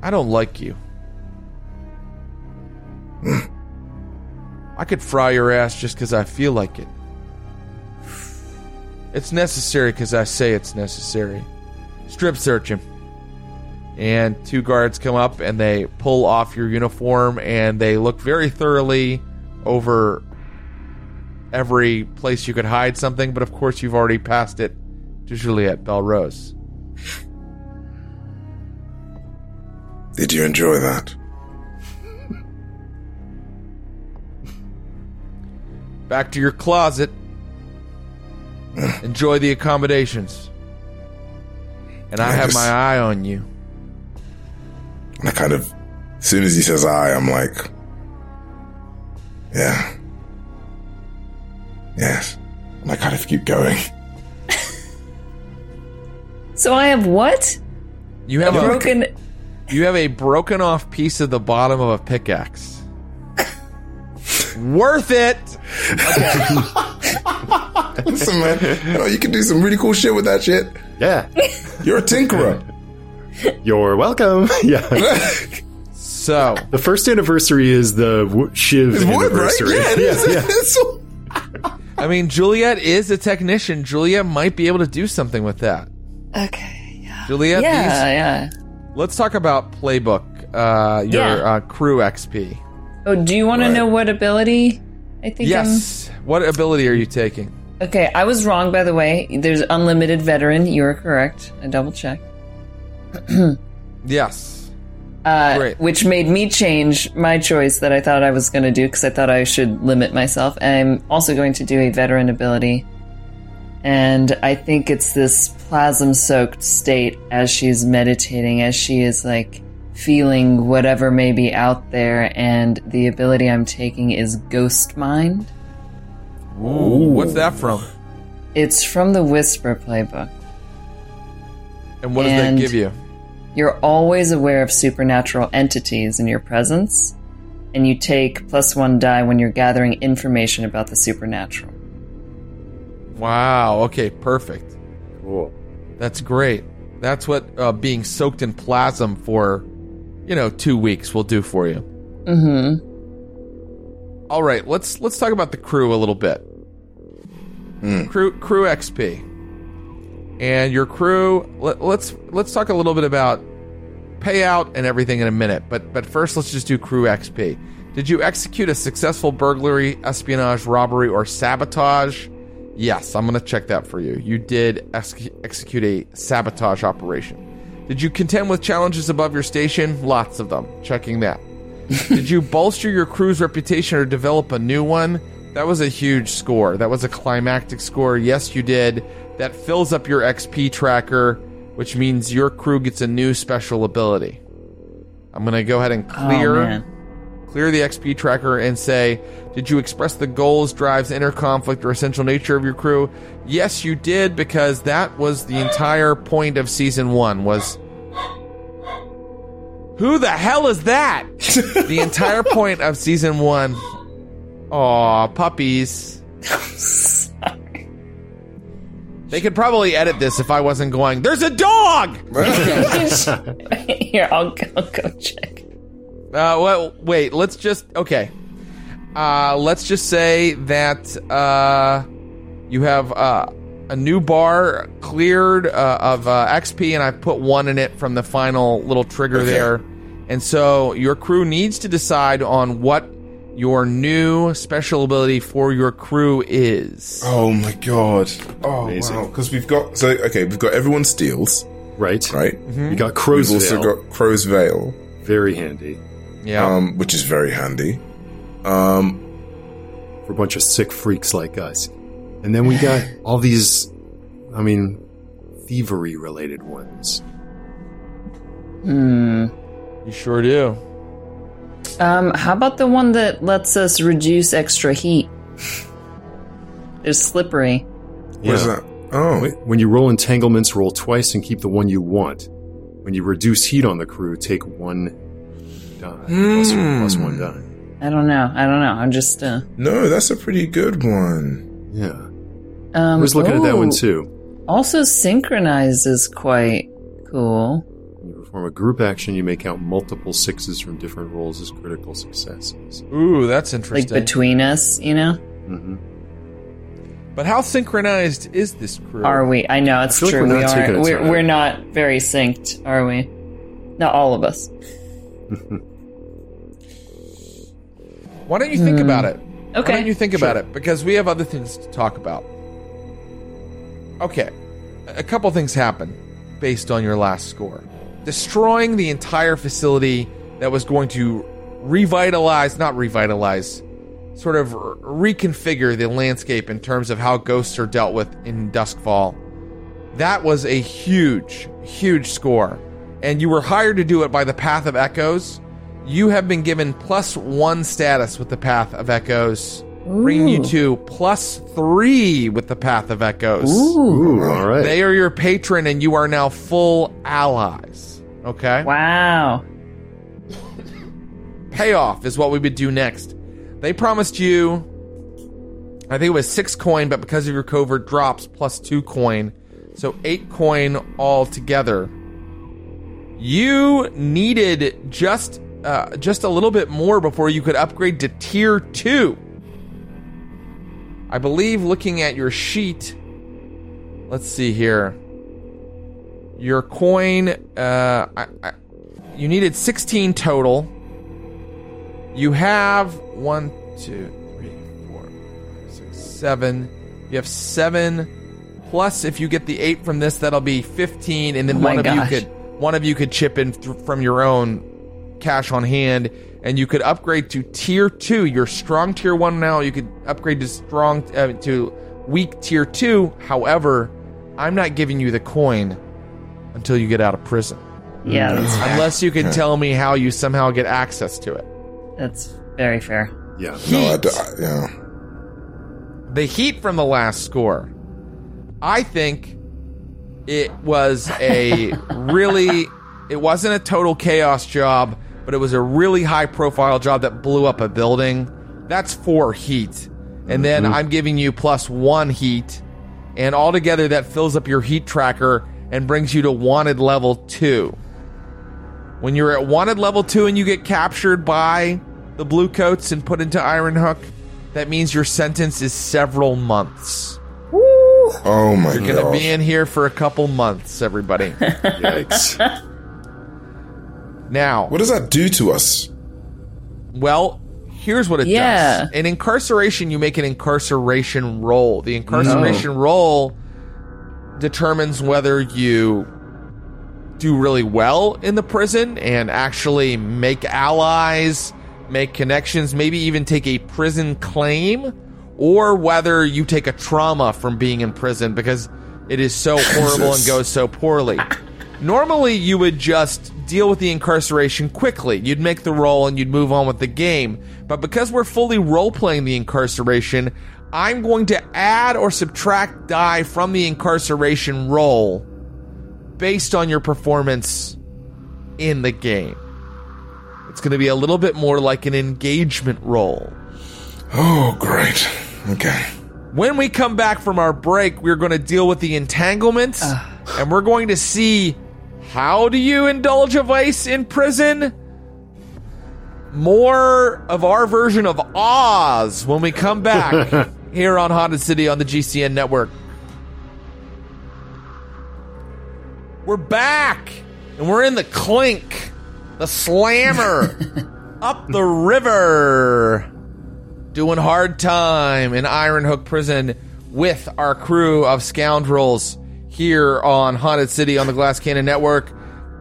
I don't like you. I could fry your ass just because I feel like it. It's necessary because I say it's necessary. Strip search him. And two guards come up and they pull off your uniform and they look very thoroughly over every place you could hide something, but of course you've already passed it to Juliet Belrose. Did you enjoy that? Back to your closet. [LAUGHS] Enjoy the accommodations. And I I have just- my eye on you. And I kind of, as soon as he says I, I'm like, yeah. Yes. And I kind of keep going. [LAUGHS] So I have what? You have a Broken. you have a broken off piece of the bottom of a pickaxe. Worth it. [LAUGHS] Listen, man, you, know, you can do some really cool shit with that shit. Yeah. You're a tinkerer. You're welcome. [LAUGHS] yeah. So The first anniversary is the w- Shiv It's wood, right? anniversary. Yeah, it is. yeah, yeah. [LAUGHS] So- I mean, Juliet is a technician. Juliet might be able to do something with that. Okay. Yeah. Juliet, Yeah. these- Yeah. let's talk about playbook. Uh, your Yeah. uh, crew XP. Oh, do you want Right. to know what ability? I think. Yes. What ability are you taking? Okay. I was wrong, by the way. There's unlimited veteran. You are correct. I double checked. [CLEARS THROAT] Yes. Uh, Great. Which made me change my choice that I thought I was going to do because I thought I should limit myself. I'm also going to do a veteran ability. And I think it's this plasm soaked state as she's meditating, as she is like feeling whatever may be out there. And the ability I'm taking is Ghost Mind. Ooh, what's that from? It's from the Whisper playbook. And what does And- that give you? You're always aware of supernatural entities in your presence, and you take plus one die when you're gathering information about the supernatural. Wow. Okay. Perfect. Cool. That's great. That's what uh, being soaked in plasm for, you know, two weeks will do for you. Mm-hmm. All right. Let's let's talk about the crew a little bit. Crew crew XP. And your crew. Let, let's let's talk a little bit about payout and everything in a minute. But but first, let's just do crew XP. Did you execute a successful burglary, espionage, robbery, or sabotage? Yes, I'm going to check that for you. You did ex- execute a sabotage operation. Did you contend with challenges above your station? Lots of them. Checking that. [LAUGHS] Did you bolster your crew's reputation or develop a new one? That was a huge score. That was a climactic score. Yes, you did. That fills up your XP tracker, which means your crew gets a new special ability. I'm going to go ahead and clear Oh, clear the XP tracker and say, did you express the goals, drives, inner conflict, or essential nature of your crew? Yes, you did, because that was the entire point of season one was Who the hell is that? the entire [LAUGHS] point of season one. Aw, puppies. [LAUGHS] They could probably edit this if I wasn't going, There's a dog! [LAUGHS] [LAUGHS] Here, I'll, I'll go check. Uh, well, wait. Let's just okay. Uh, let's just say that uh, you have uh, a new bar cleared uh, of uh, XP, and I put one in it from the final little trigger Okay. there. And so your crew needs to decide on what your new special ability for your crew is. Oh my god. Oh Amazing. wow. Because we've got so okay, we've got everyone steals, Right. right? You got Crow's We've also got Crow's Veil, Very handy Yeah. um, which is very handy. Um, for a bunch of sick freaks like us. And then we got all these, I mean, thievery related ones. Hmm. you sure do. Um, how about the one that lets us reduce extra heat? It's slippery. what is that? Oh, When you roll entanglements, roll twice and keep the one you want. When you reduce heat on the crew, take one die. Plus, plus one die. I don't know. I don't know. I'm just uh no, that's a pretty good one. Yeah. um I was looking at that one too. Also synchronized is quite cool. When perform a group action, you may count multiple sixes from different rolls as critical successes. Ooh, that's interesting. Like interesting. between us, you know? hmm but how synchronized is this crew? Are we? I know it's feel like true. we're we not taking aren't. We're, we're not very synced, are we? Not all of us. Why don't you think about it? Okay. Why. Don't you think about it? Because we have other things to talk about. Okay. a couple things happen based on your last score. Destroying the entire facility that was going to revitalize, not revitalize, sort of reconfigure the landscape in terms of how ghosts are dealt with in Duskvol. That was a huge, huge score. And you were hired to do it by the Path of Echoes. You have been given plus one status with the Path of Echoes, bringing you to plus three with the Path of Echoes. Ooh, all right. They are your patron, and you are now full allies. Okay? Wow. Payoff is what we would do next. They promised you, I think it was six coin, but because of your covert drops, plus two coin. So eight coin altogether. You needed just uh, just a little bit more before you could upgrade to tier two. I believe looking at your sheet, let's see here. Your coin, uh, I, I, you needed 16 total. You have one, two, three, four, five, six, seven. You have seven. Plus, if you get the eight from this, that'll be 15, and then Oh one of gosh. you could one of you could chip in th- from your own cash on hand, and you could upgrade to tier two. You're strong tier one now. You could upgrade to strong uh, to weak tier two. However, I'm not giving you the coin until you get out of prison, Yeah, that's unless you can tell me how you somehow get access to it. That's very fair. yeah. No, I, d- I- yeah. the heat from the last score. I think it was a [LAUGHS] really it wasn't a total chaos job, but it was a really high profile job that blew up a building. That's four heat. And then mm-hmm. I'm giving you plus one heat. And altogether that fills up your heat tracker and brings you to wanted level two. When you're at wanted level two and you get captured by the blue coats and put into Iron Hook, that means your sentence is several months. Oh my god. You're gonna god. be in here for a couple months, everybody. [LAUGHS] Yikes. Now, what does that do to us? well, here's what it Yeah. does. In incarceration, you make an incarceration roll. The incarceration oh. roll determines whether you do really well in the prison and actually make allies, make connections, maybe even take a prison claim, or whether you take a trauma from being in prison because it is so horrible and goes so poorly. [LAUGHS] Normally, you would just deal with the incarceration quickly. You'd make the roll and you'd move on with the game. But because we're fully role playing the incarceration, I'm going to add or subtract die from the incarceration roll based on your performance in the game. It's going to be a little bit more like an engagement roll. Oh, great. Okay. When we come back from our break, we're going to deal with the entanglements uh. and we're going to see how do you indulge a vice in prison? More of our version of Oz when we come back [LAUGHS] here on Haunted City on the GCN network. We're back and we're in the clink, the slammer, [LAUGHS] up the river doing hard time in Iron Hook Prison with our crew of scoundrels here on Haunted City on the Glass Cannon Network.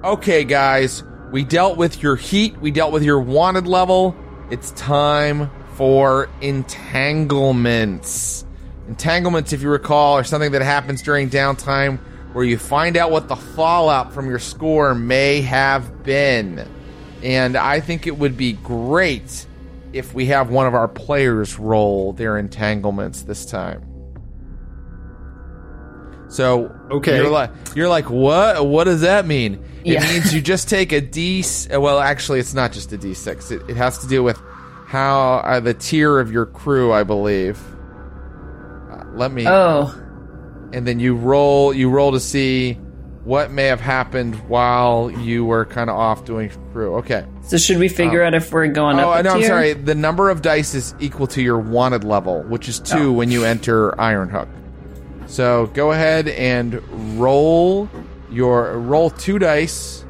Okay, guys, we dealt with your heat, we dealt with your wanted level. It's time for entanglements. Entanglements, if you recall, are something that happens during downtime where you find out what the fallout from your score may have been. And I think it would be great if we have one of our players roll their entanglements this time. So Okay. you're like you're like what? What does that mean? It Yeah. means you just take a d. Well, actually, it's not just a d6. It, it has to do with how uh, the tier of your crew, I believe. Uh, let me Oh, and then you roll you roll to see what may have happened while you were kind of off doing crew. Okay. so should we figure out if we're going Oh, up? a no, I'm sorry. The number of dice is equal to your wanted level, which is two Oh. when you enter Iron Hook. So go ahead and roll your roll two dice,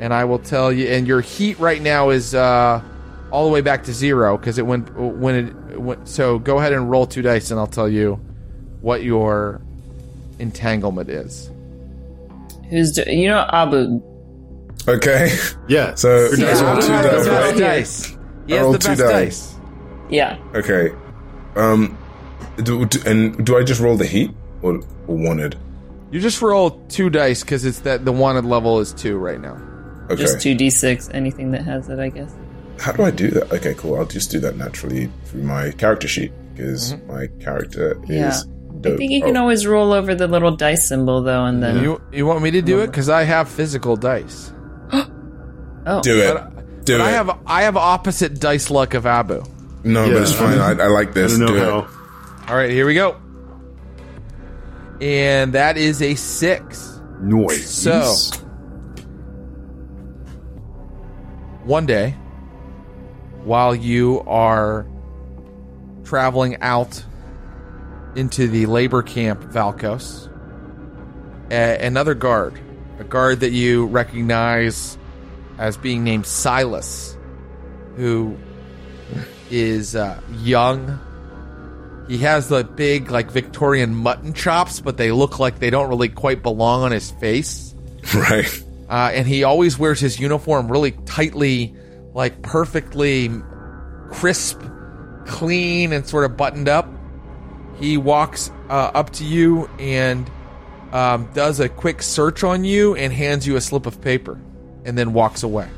and I will tell you. And your heat right now is uh, all the way back to zero because it went when it went. So go ahead and roll two dice, and I'll tell you what your entanglement is. Who's do- you know Abu? Okay. Yeah. So Your Yeah, dice I roll two two dice, was right? dice. He has the two best dice. dice. Yeah. Okay. Um, do, do- and do I just roll the heat or, or wanted? You just roll two dice because it's that the wanted level is two right now. Okay. Just two d six. Anything that has it, I guess. How do I do that? Okay, cool. I'll just do that naturally through my character sheet because mm-hmm. my character is. Yeah. is. I think you can Oh, always roll over the little dice symbol though, and then You you want me to do it because I have physical dice. [GASPS] oh, do it. But, do but it. I have I have opposite dice luck of Abu. no, Yeah, but it's fine. I, I like I this. don't Do know it. how. All right, here we go. And that is a six. Noise. So- One day, while you are traveling out into the labor camp Valkos, a- another guard, a guard that you recognize as being named Silas, who is uh, young. He has the big, like Victorian mutton chops, but they look like they don't really quite belong on his face [LAUGHS] Right. uh, and he always wears his uniform really tightly, like perfectly crisp, clean, and sort of buttoned up. He walks uh, up to you and um, does a quick search on you and hands you a slip of paper, and then walks away.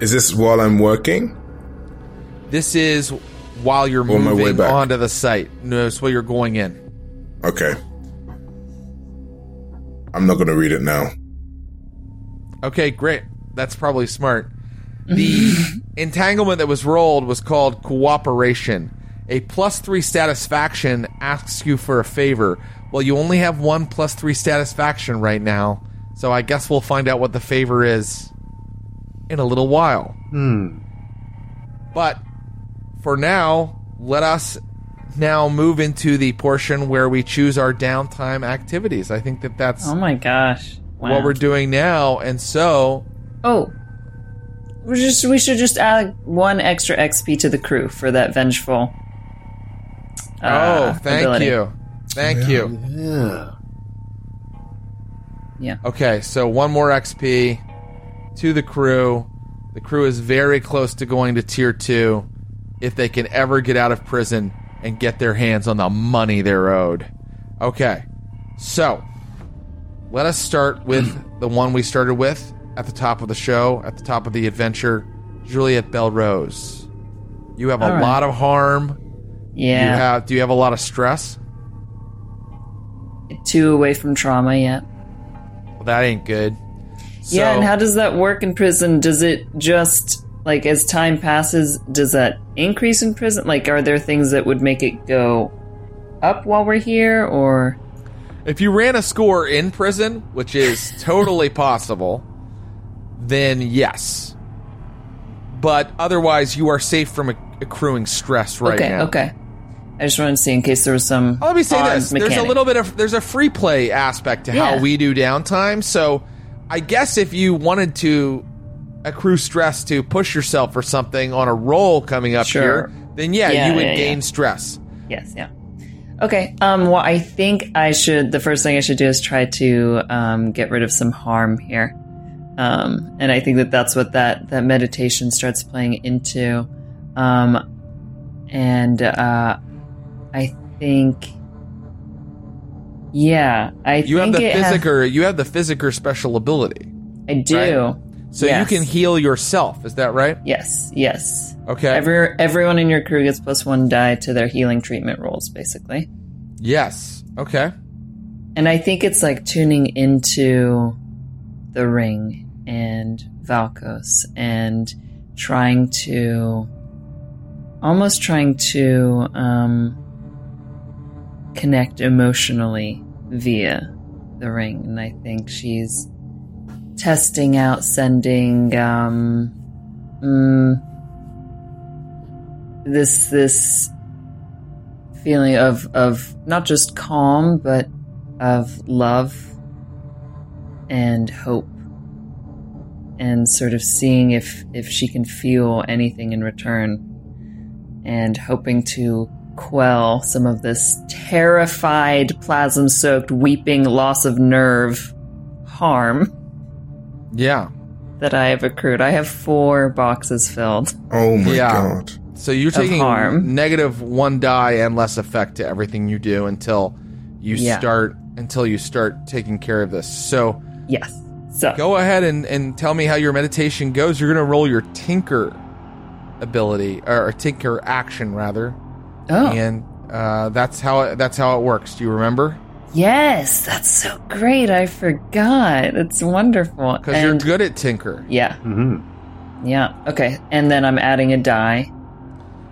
Is this while I'm working? This is while you're On my way moving back. onto the site. No, it's while you're going in. Okay. I'm not going to read it now. Okay, great. That's probably smart. [LAUGHS] The entanglement that was rolled was called cooperation. A plus three satisfaction asks you for a favor. Well, you only have one plus three satisfaction right now, so I guess we'll find out what the favor is in a little while. Hmm. But for now, let us now move into the portion where we choose our downtime activities. I think that that's oh my gosh, wow. what we're doing now, and so Oh, we just we should just add one extra XP to the crew for that vengeful. Oh, uh, thank ability. you. Thank you. Yeah. Yeah. Okay, so one more XP to the crew. The crew is very close to going to tier 2 if they can ever get out of prison and get their hands on the money they're owed. Okay. So, let us start with [CLEARS THROAT] the one we started with at the top of the show, at the top of the adventure, Juliet Belrose. You have a All right. lot of harm. You Yeah, have do you have a lot of stress? two away from trauma. Yeah. Well, that ain't good. yeah, and how does that work in prison? Does it just like as time passes, does that increase in prison? Like, are there things that would make it go up while we're here, or If you ran a score in prison, which is [LAUGHS] totally possible, then yes. But otherwise, you are safe from accruing stress right okay, now. okay? I just wanted to see in case there was some. Let me say this: there's a little bit of there's a free play aspect to how we do downtime. So, I guess if you wanted to accrue stress to push yourself for something on a roll coming up Sure. here, then yeah, Yeah, you would yeah, gain yeah. stress. Yes, yeah. Okay. Um. Well, I think I should. The first thing I should do is try to um, get rid of some harm here. Um. And I think that that's what that that meditation starts playing into. Um. And uh, I think. Yeah, I You have the it has- you have the physical special ability, I do. So Yes. you can heal yourself. Is that right? Yes. Yes. Okay. Every everyone in your crew gets plus one die to their healing treatment rolls, basically. Yes. Okay. And I think it's like tuning into the ring and Valkos and trying to almost trying to um, connect emotionally via the ring. And I think she's testing out sending um, mm, this this feeling of of not just calm but of love and hope and sort of seeing if if she can feel anything in return and hoping to quell some of this terrified, plasm soaked, weeping, loss of nerve harm Yeah. that I have accrued. I have four boxes filled. Oh my Yeah. god. So you're taking harm. negative one die and less effect to everything you do until you Yeah. start until you start taking care of this. So Yes. So, go ahead and, and tell me how your meditation goes. You're gonna roll your tinker ability or tinker action rather. oh, And uh, that's how it, that's how it works. Do you remember? Yes, that's so great. I forgot. It's wonderful. Because you're good at tinker, Yeah, hmm yeah. Okay. And then I'm adding a die.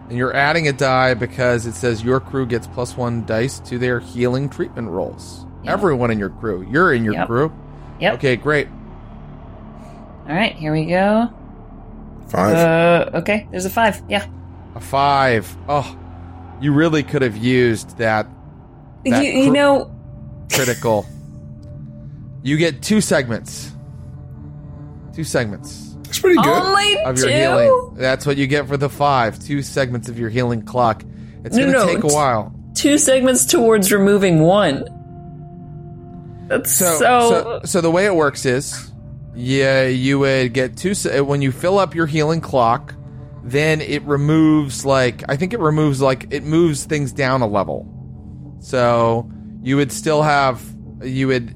and you're adding a die because it says your crew gets plus one dice to their healing treatment rolls. Yep. Everyone in your crew. You're in your Yep. crew. Yep. Okay, great. All right, here we go. Five. Uh, okay, there's a five. Yeah. A five. Oh, you really could have used that You, That you cr- know, critical. you get two segments. Two segments It's pretty good. only of your two. healing. That's what you get for the five. Two segments of your healing clock. It's No, going to no, take a it's- while. Two segments towards removing one. That's So, so. so, so the way it works is, yeah, you would get two uh, when you fill up your healing clock. Then it removes like I think it removes like it moves things down a level. So you would still have you would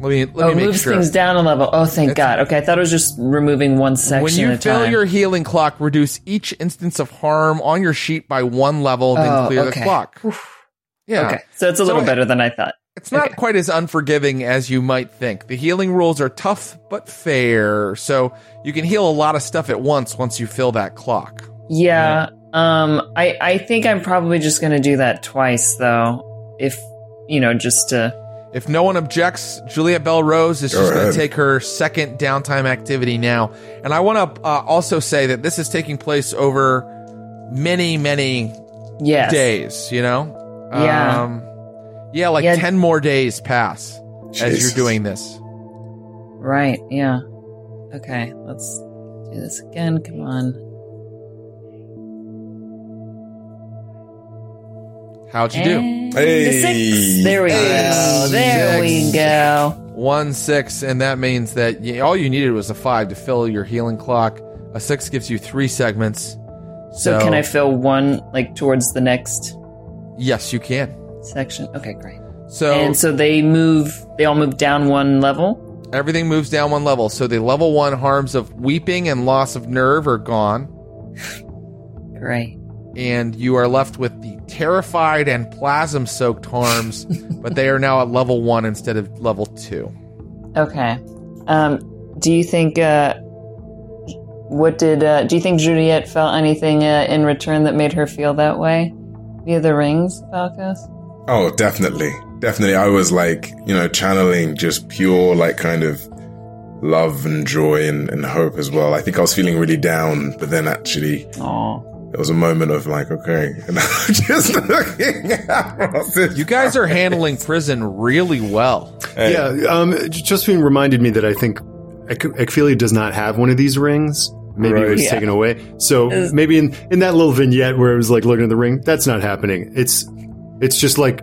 let me let oh, me make moves sure. things down a level. Oh, thank God. Okay, I thought it was just removing one section when you at fill time. your healing clock, reduce each instance of harm on your sheet by one level, then Oh, clear okay. the clock. Yeah. Okay, so it's a little So- better than I thought. It's not Okay. quite as unforgiving as you might think. The healing rules are tough but fair, so you can heal a lot of stuff at once once you fill that clock. Yeah. Um. I I think I'm probably just gonna do that twice though. If you know, just to. If no one objects, Juliet Belrose is Go just going to take her second downtime activity now. And I want to uh, also say that this is taking place over many, many Yes. days, you know? Yeah. Um, yeah, like Yeah. 10 more days pass as you're doing this. Right. Yeah. Okay. Let's do this again. Come on. How'd you do? Hey. the six. There we go. Hey. There we go. One six, and that means that y all you needed was a five to fill your healing clock. A six gives you three segments. So, can I fill one like towards the next Yes, you can. section? Okay, great. So, and so they move. They all move down one level. everything moves down one level. So the level one harms of weeping and loss of nerve are gone, Great. and you are left with the terrified and plasm soaked harms, [LAUGHS] but they are now at level one instead of level two. Okay. Um. Do you think? Uh. What did? Uh, do you think Juliet felt anything uh, in return that made her feel that way via the rings, Valkos? Oh, definitely. Definitely. I was like, you know, channeling just pure, like, kind of love and joy and, and hope as well. I think I was feeling really down, but then actually Oh. There was a moment of like, okay. [LAUGHS] And I'm just looking at this. You guys are handling prison really well. Yeah, um, j- just being reminded me that I think Ek- Ekphilia does not have one of these rings. Maybe it was Yeah. taken away. So Is- maybe in, in that little vignette where it was like looking at the ring, that's not happening. It's it's just like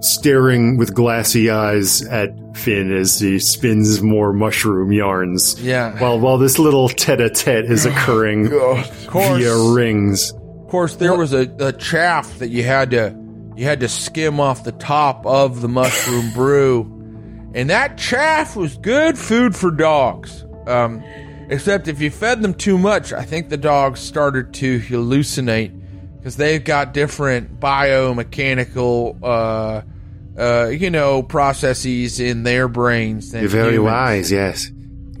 staring with glassy eyes at Finn as he spins more mushroom yarns. Yeah. While while this little tete-a-tete is [LAUGHS] occurring course. via rings. Of course, there was a, a chaff that you had to you had to skim off the top of the mushroom [LAUGHS] brew, and that chaff was good food for dogs. Um, except if you fed them too much, I think the dogs started to hallucinate because they've got different biomechanical, uh, uh, you know, processes in their brains. Than You're very humans. wise, yes.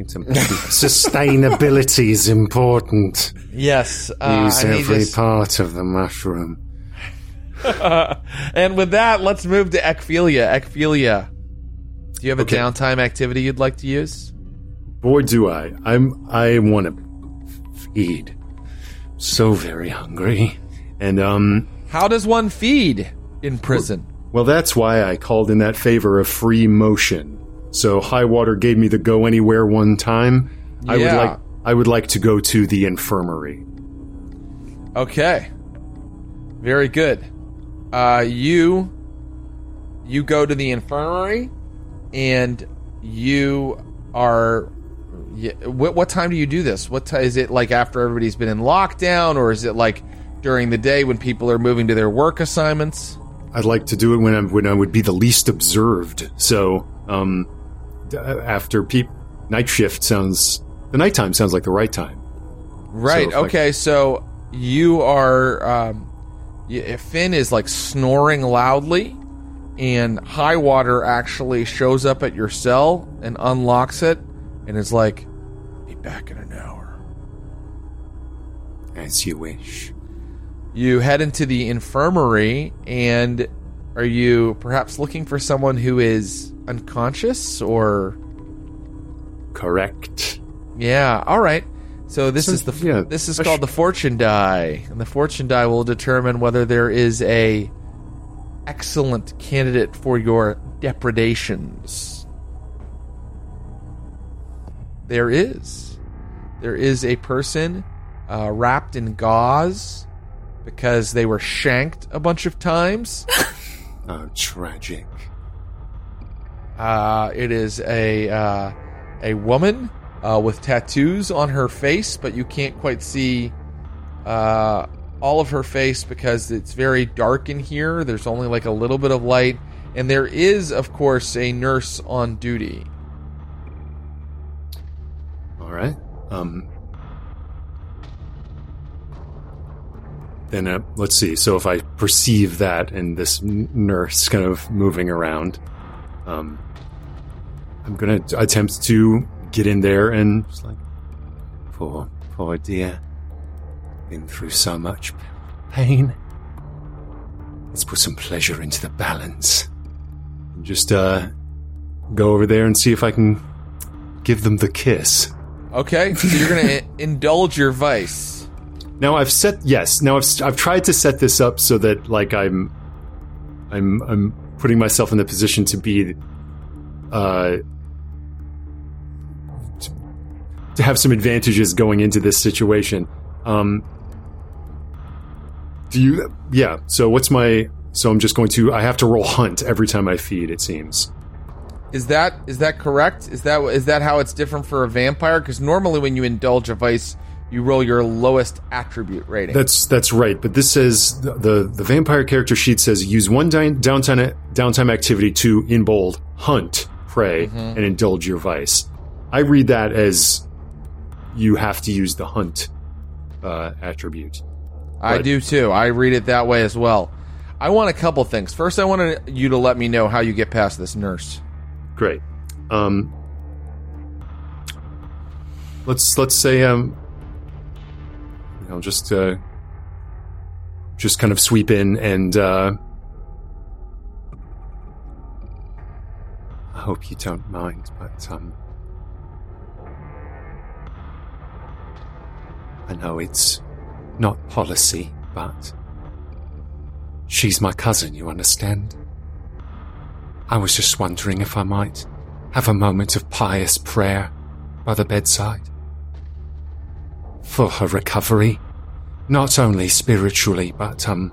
[LAUGHS] Sustainability is important. Yes, uh, Use every part of the mushroom. [LAUGHS] and with that, let's move to Ekphilia. Ekphilia, do you have a Okay. downtime activity you'd like to use? Boy, do I! I'm I want to feed. So very hungry, and um, How does one feed in prison? well, that's why I called in that favor of free motion. So High Water gave me the go anywhere one time. I would Yeah. like I would like to go to the infirmary. Okay. Very good. Uh, you you go to the infirmary, and you are. What, what time do you do this? What time is it like after everybody's been in lockdown, or is it like during the day when people are moving to their work assignments? I'd like to do it when I when I would be the least observed. So, um, after peep night shift sounds the nighttime sounds like the right time. Right. So okay. So you are. Um, Finn is like snoring loudly, and High Water actually shows up at your cell and unlocks it, and is like, "Be back in an hour." As you wish. You head into the infirmary, and are you perhaps looking for someone who is unconscious or? Correct. Yeah. All right. So this So, is the yeah, this is called sh- the fortune die, and the fortune die will determine whether there is a excellent candidate for your depredations. There is, there is a person uh, wrapped in gauze because they were shanked a bunch of times. [LAUGHS] Oh, tragic. Uh, it is a uh, a woman uh, with tattoos on her face, but you can't quite see uh, all of her face because it's very dark in here. There's only like a little bit of light, and there is, of course, a nurse on duty. All right. Um. Then uh, let's see. So if I perceive that and this nurse kind of moving around, um, I'm gonna attempt to get in there and just like, poor, poor dear, been through so much pain. Let's put some pleasure into the balance. And just uh, go over there and see if I can give them the kiss. Okay, so you're gonna [LAUGHS] indulge your vice. Now I've set yes. Now I've I've tried to set this up so that like I'm I'm I'm putting myself in the position to be uh to, have some advantages going into this situation. Um do you yeah, so what's my so I'm just going to I have to roll hunt every time I feed it seems. Is that is that correct? Is that is that how it's different for a vampire? Because normally when you indulge a vice, you roll your lowest attribute rating. That's that's right, but this says the the, the vampire character sheet says use one di- downtime downtime activity to in bold hunt prey and indulge your vice. I read that as you have to use the hunt uh, attribute. I do too. I read it that way as well. I want a couple things. First, I want you to let me know how you get past this nurse. Great. Um, let's let's say um, know, just uh, just kind of sweep in and uh, I hope you don't mind, but um, I know it's not policy, but she's my cousin. You understand? I was just wondering if I might have a moment of pious prayer by the bedside. For her recovery. Not only spiritually, but, um,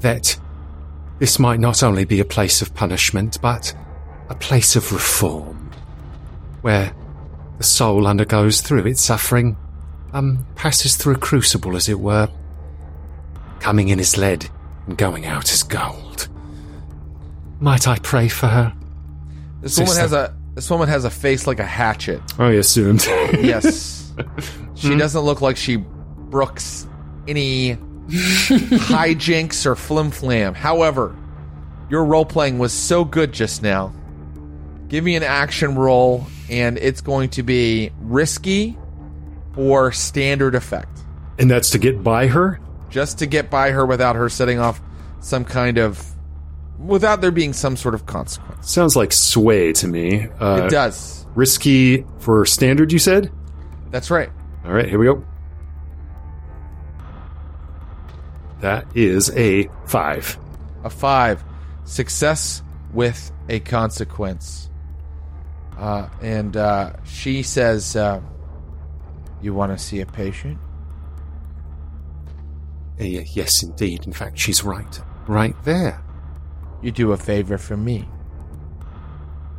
that this might not only be a place of punishment, but a place of reform. Where the soul undergoes through its suffering, um, passes through a crucible, as it were. Coming in as lead and going out as gold. Might I pray for her? This Sister. woman has a this woman has a face like a hatchet. I assumed. Yes, [LAUGHS] she doesn't look like she brooks any [LAUGHS] hijinks or flim flam. However, your role playing was so good just now. Give me an action roll, and it's going to be risky or standard effect. and that's to get by her? just to get by her without her setting off some kind of without there being some sort of consequence. Sounds like sway to me. Uh, it does. Risky for standard, you said? That's right. All right, here we go. That is a five. A five. Success with a consequence. Uh, and uh, she says, uh, "You want to see a patient?" Uh, yes, indeed. In fact, she's right. Right there. You do a favor for me.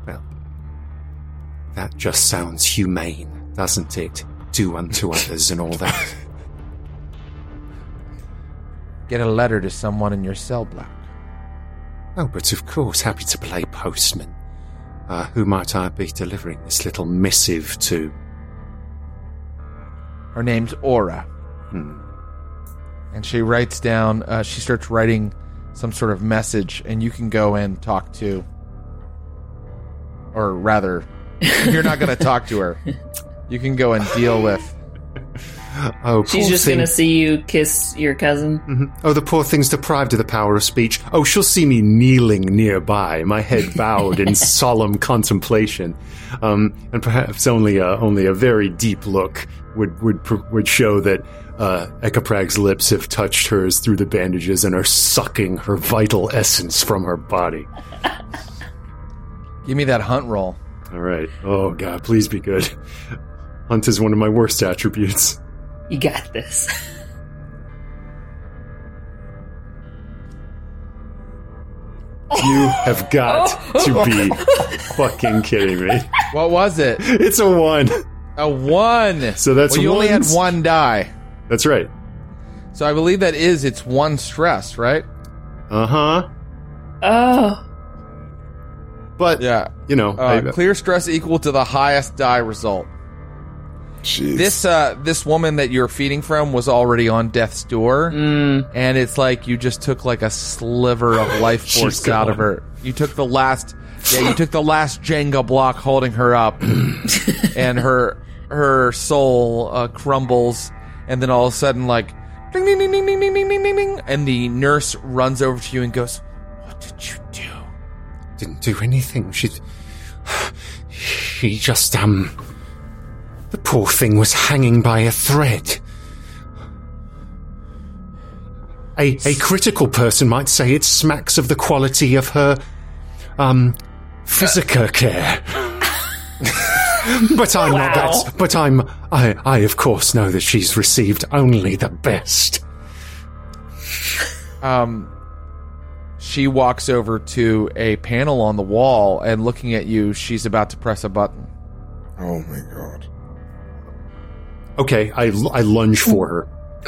Well, that just sounds humane, doesn't it? Do unto others and all that. Get a letter to someone in your cell block. Oh, but of course, happy to play postman. Uh, who might I be delivering this little missive to? Her name's Aura. Hmm. And she writes down, uh, she starts writing some sort of message, and you can go and talk to, or rather, you're not going to talk to her. [LAUGHS] You can go and deal with. [LAUGHS] Oh, She's just thing. gonna see you kiss your cousin. Mhm. Oh, the poor thing's deprived of the power of speech. Oh, she'll see me kneeling nearby, my head [LAUGHS] bowed in solemn contemplation, um, and perhaps only a only a very deep look would would would show that uh, Ekaprag's lips have touched hers through the bandages and are sucking her vital essence from her body. Give me that hunt roll. All right. Oh God, please be good. Hunt is one of my worst attributes. You got this. [LAUGHS] You have got to be [LAUGHS] fucking kidding me. What was it? It's a one. A one. So that's well, you only had ones. one die. That's right. So I believe that is it's one stress, right? Uh huh. Oh, But Yeah. you know, Uh, I- clear stress equal to the highest die result. Jeez. This uh this woman that you're feeding from was already on death's door, mm, and it's like you just took like a sliver of [GASPS] life force out of her. You took the last, yeah, you took the last Jenga block holding her up, [CLEARS THROAT] and her her soul uh, crumbles, and then all of a sudden, like, ding ding ding ding ding ding ding ding ding, ding, and the nurse runs over to you and goes, "What did you do?" didn't do anything. She, she just um, the poor thing was hanging by a thread. A a critical person might say it smacks of the quality of her um, physica care. [LAUGHS] but I'm not that. But I'm I I of course know that she's received only the best. um, she walks over to a panel on the wall and looking at you, she's about to press a button. oh my god. Okay, I I lunge for her. [LAUGHS]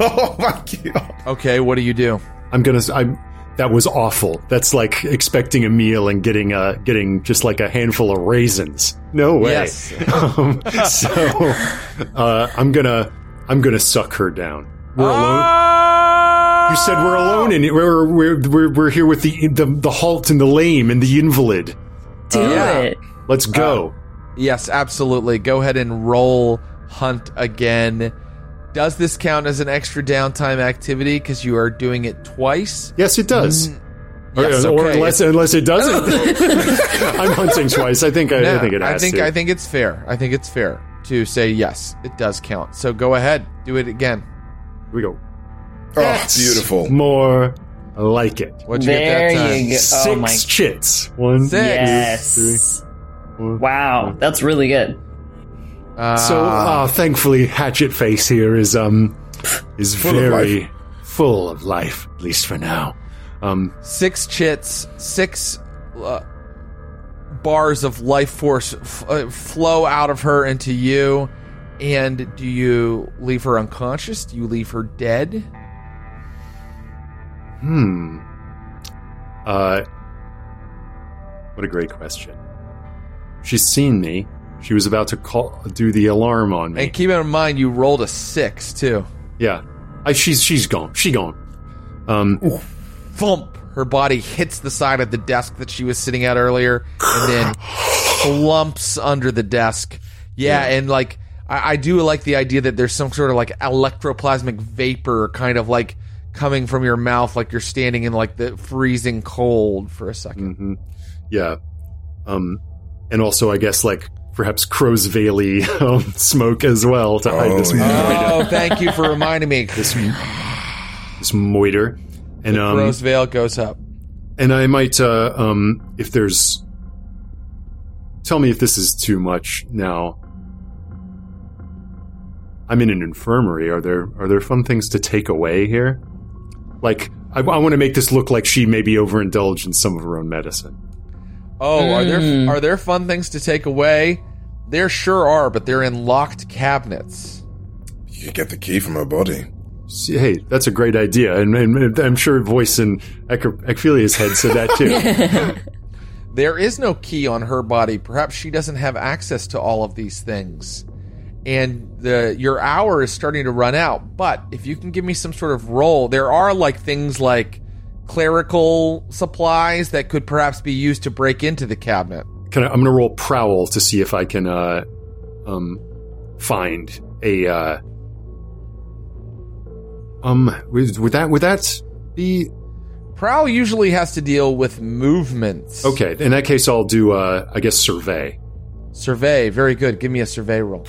oh my god. Okay, what do you do? I'm gonna. I'm. That was awful. That's like expecting a meal and getting uh getting just like a handful of raisins. No way. Yes. um, [LAUGHS] so uh, I'm gonna I'm gonna suck her down. We're alone. Ah! You said we're alone, and we're we're we're, we're here with the, the the halt and the lame and the invalid. do yeah. it. Let's go. Yes, absolutely. Go ahead and roll hunt again. Does this count as an extra downtime activity because you are doing it twice? yes, it does. Mm. Yes, or, or okay. unless unless it doesn't. [LAUGHS] [LAUGHS] I'm hunting twice. I think I, No, I think it has I think to. I think it's fair. I think it's fair to say yes, it does count. So go ahead, do it again. Here we go. Oh, beautiful. More like it. What'd you There get that time? you go. Six Oh my. chits. One, Six. Yes. one. Wow, that's really good. Uh, So, uh, thankfully, Hatchet Face here is um is Full of very full of life, at least for now. Um, six chits, six uh, bars of life force f- uh, flow out of her into you. And do you leave her unconscious? Do you leave her dead? hmm. Uh, what a great question. She's seen me. She was about to call, do the alarm on me. And keep in mind, you rolled a six too. Yeah, I, she's she's gone. She gone. Um, Thump! Her body hits the side of the desk that she was sitting at earlier, and then slumps under the desk. Yeah, and like I, I do like the idea that there's some sort of like electroplasmic vapor, kind of like coming from your mouth, like you're standing in like the freezing cold for a 2nd mhm. yeah. Um, and also, I guess like perhaps crow's Valley [LAUGHS] um, smoke as well to hide Oh, this yeah. Oh, thank you for reminding me. [LAUGHS] this this moiter. And um, Rose Veil goes up. and I might uh, um, if there's tell me if this is too much now. I'm in an infirmary. Are there are there fun things to take away here? Like, I, I want to make this look like she maybe overindulged in some of her own medicine. Oh, are Hmm. there are there fun things to take away? There sure are, but they're in locked cabinets. You get the key from her body. See, hey, that's a great idea, and, and I'm sure voice in Ec- Ekphilia's head said that too. [LAUGHS] There is no key on her body. Perhaps she doesn't have access to all of these things. And the your hour is starting to run out. But if you can give me some sort of roll, there are like things like clerical supplies that could perhaps be used to break into the cabinet. Can I, I'm going to roll prowl to see if I can uh, um, find a. Uh, um, would, would that would that be Prowl usually has to deal with movements. okay? In that case, I'll do. Uh, I guess survey. Survey, very good. Give me a survey roll.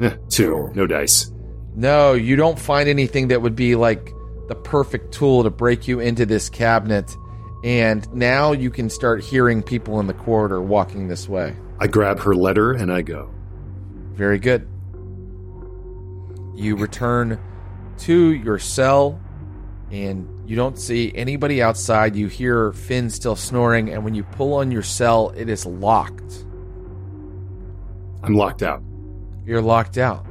Eh, two, no dice. No, you don't find anything that would be like the perfect tool to break you into this cabinet. And now you can start hearing people in the corridor walking this way. I grab her letter and I go. Very good. You return to your cell and you don't see anybody outside. You hear Finn still snoring, and when you pull on your cell, it is locked. I'm locked out. You're locked out.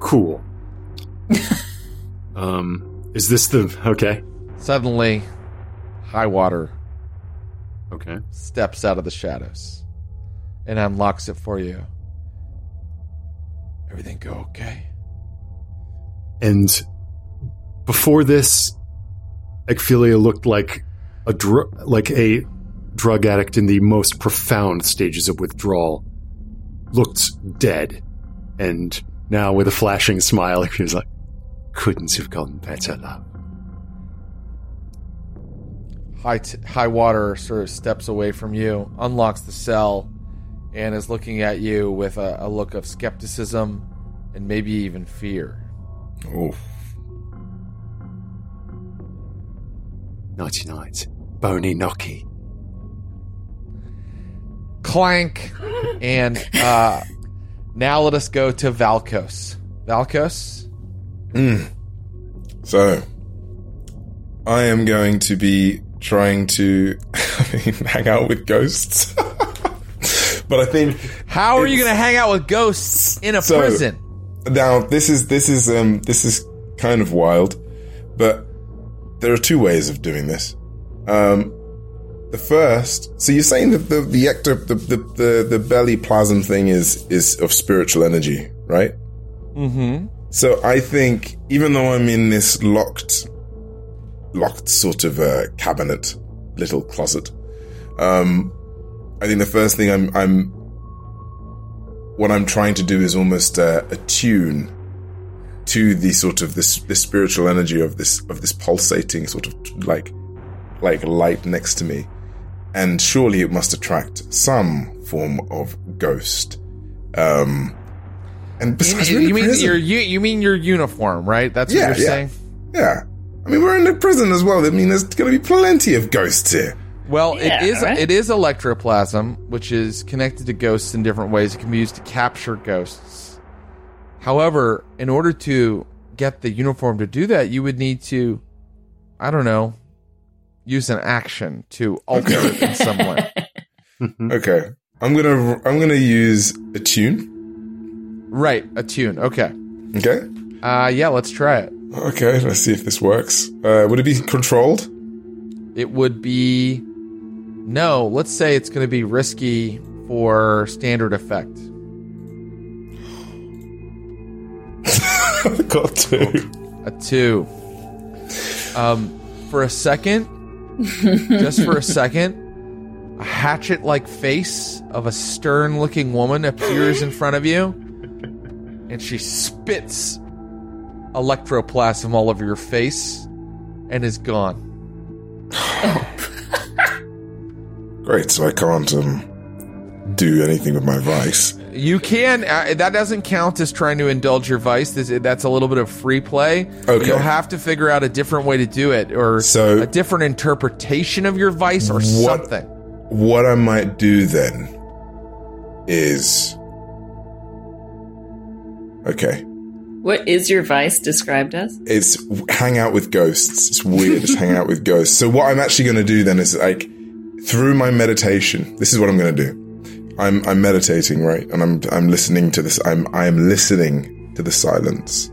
Cool. [LAUGHS] um, is this the okay? Suddenly, High Water Okay. steps out of the shadows and unlocks it for you. Everything go okay? And before this, Ekphilia looked like a dr- like a drug addict in the most profound stages of withdrawal. Looked dead, and now with a flashing smile, [LAUGHS] he was like, "Couldn't have gone better, love." High, t- high water sort of steps away from you, unlocks the cell, and is looking at you with a, a look of skepticism and maybe even fear. Oh, Nighty night, bony knocky. Clank! and uh, now let us go to Valkos. Valkos? So I am going to be trying to [LAUGHS] hang out with ghosts. [LAUGHS] but I think How are you going to hang out with ghosts in a So- prison? now this is this is um this is kind of wild, but there are two ways of doing this. Um, the first, so you're saying that the the ecto the, the the the belly plasm thing is is of spiritual energy, right? Mm-hmm. So I think even though I'm in this locked, locked sort of uh, cabinet, little closet, um, I think the first thing I'm, I'm, what I'm trying to do is almost uh, attune to the sort of this, this spiritual energy of this, of this pulsating sort of like, like light next to me. And surely it must attract some form of ghost. Um, and You, besides, mean, we're in you mean prison. your you, you mean your uniform, right? That's what Yeah, you're yeah. saying. Yeah. I mean, we're in a prison as well. I mean, there's going to be plenty of ghosts here. Well, Yeah, it is right? it is electroplasm, which is connected to ghosts in different ways. It can be used to capture ghosts. However, in order to get the uniform to do that, you would need to, I don't know, use an action to alter it in some way. [LAUGHS] Okay. I'm going to, I'm going to use attune. Right, attune. Okay. Okay. Uh, yeah, let's try it. Okay. Let's see if this works. Uh, would it be controlled? It would be no. Let's say it's going to be risky for standard effect. [LAUGHS] Got two. A two. Um, for a second, [LAUGHS] just for a second, a hatchet like face of a stern looking woman appears in front of you, and she spits electroplasm all over your face and is gone. [LAUGHS] Great. So I can't, um, do anything with my vice. You can. Uh, that doesn't count as trying to indulge your vice. This, that's a little bit of free play. Okay. You'll have to figure out a different way to do it, or So- a different interpretation of your vice, or What- something. What I might do then is Okay. What is your vice described as? It's hang out with ghosts. It's weird. It's hang out with ghosts. So what I'm actually going to do then is like through my meditation. This is what I'm going to do. I'm I'm meditating, right? And I'm I'm listening to this. I'm I am listening to the silence.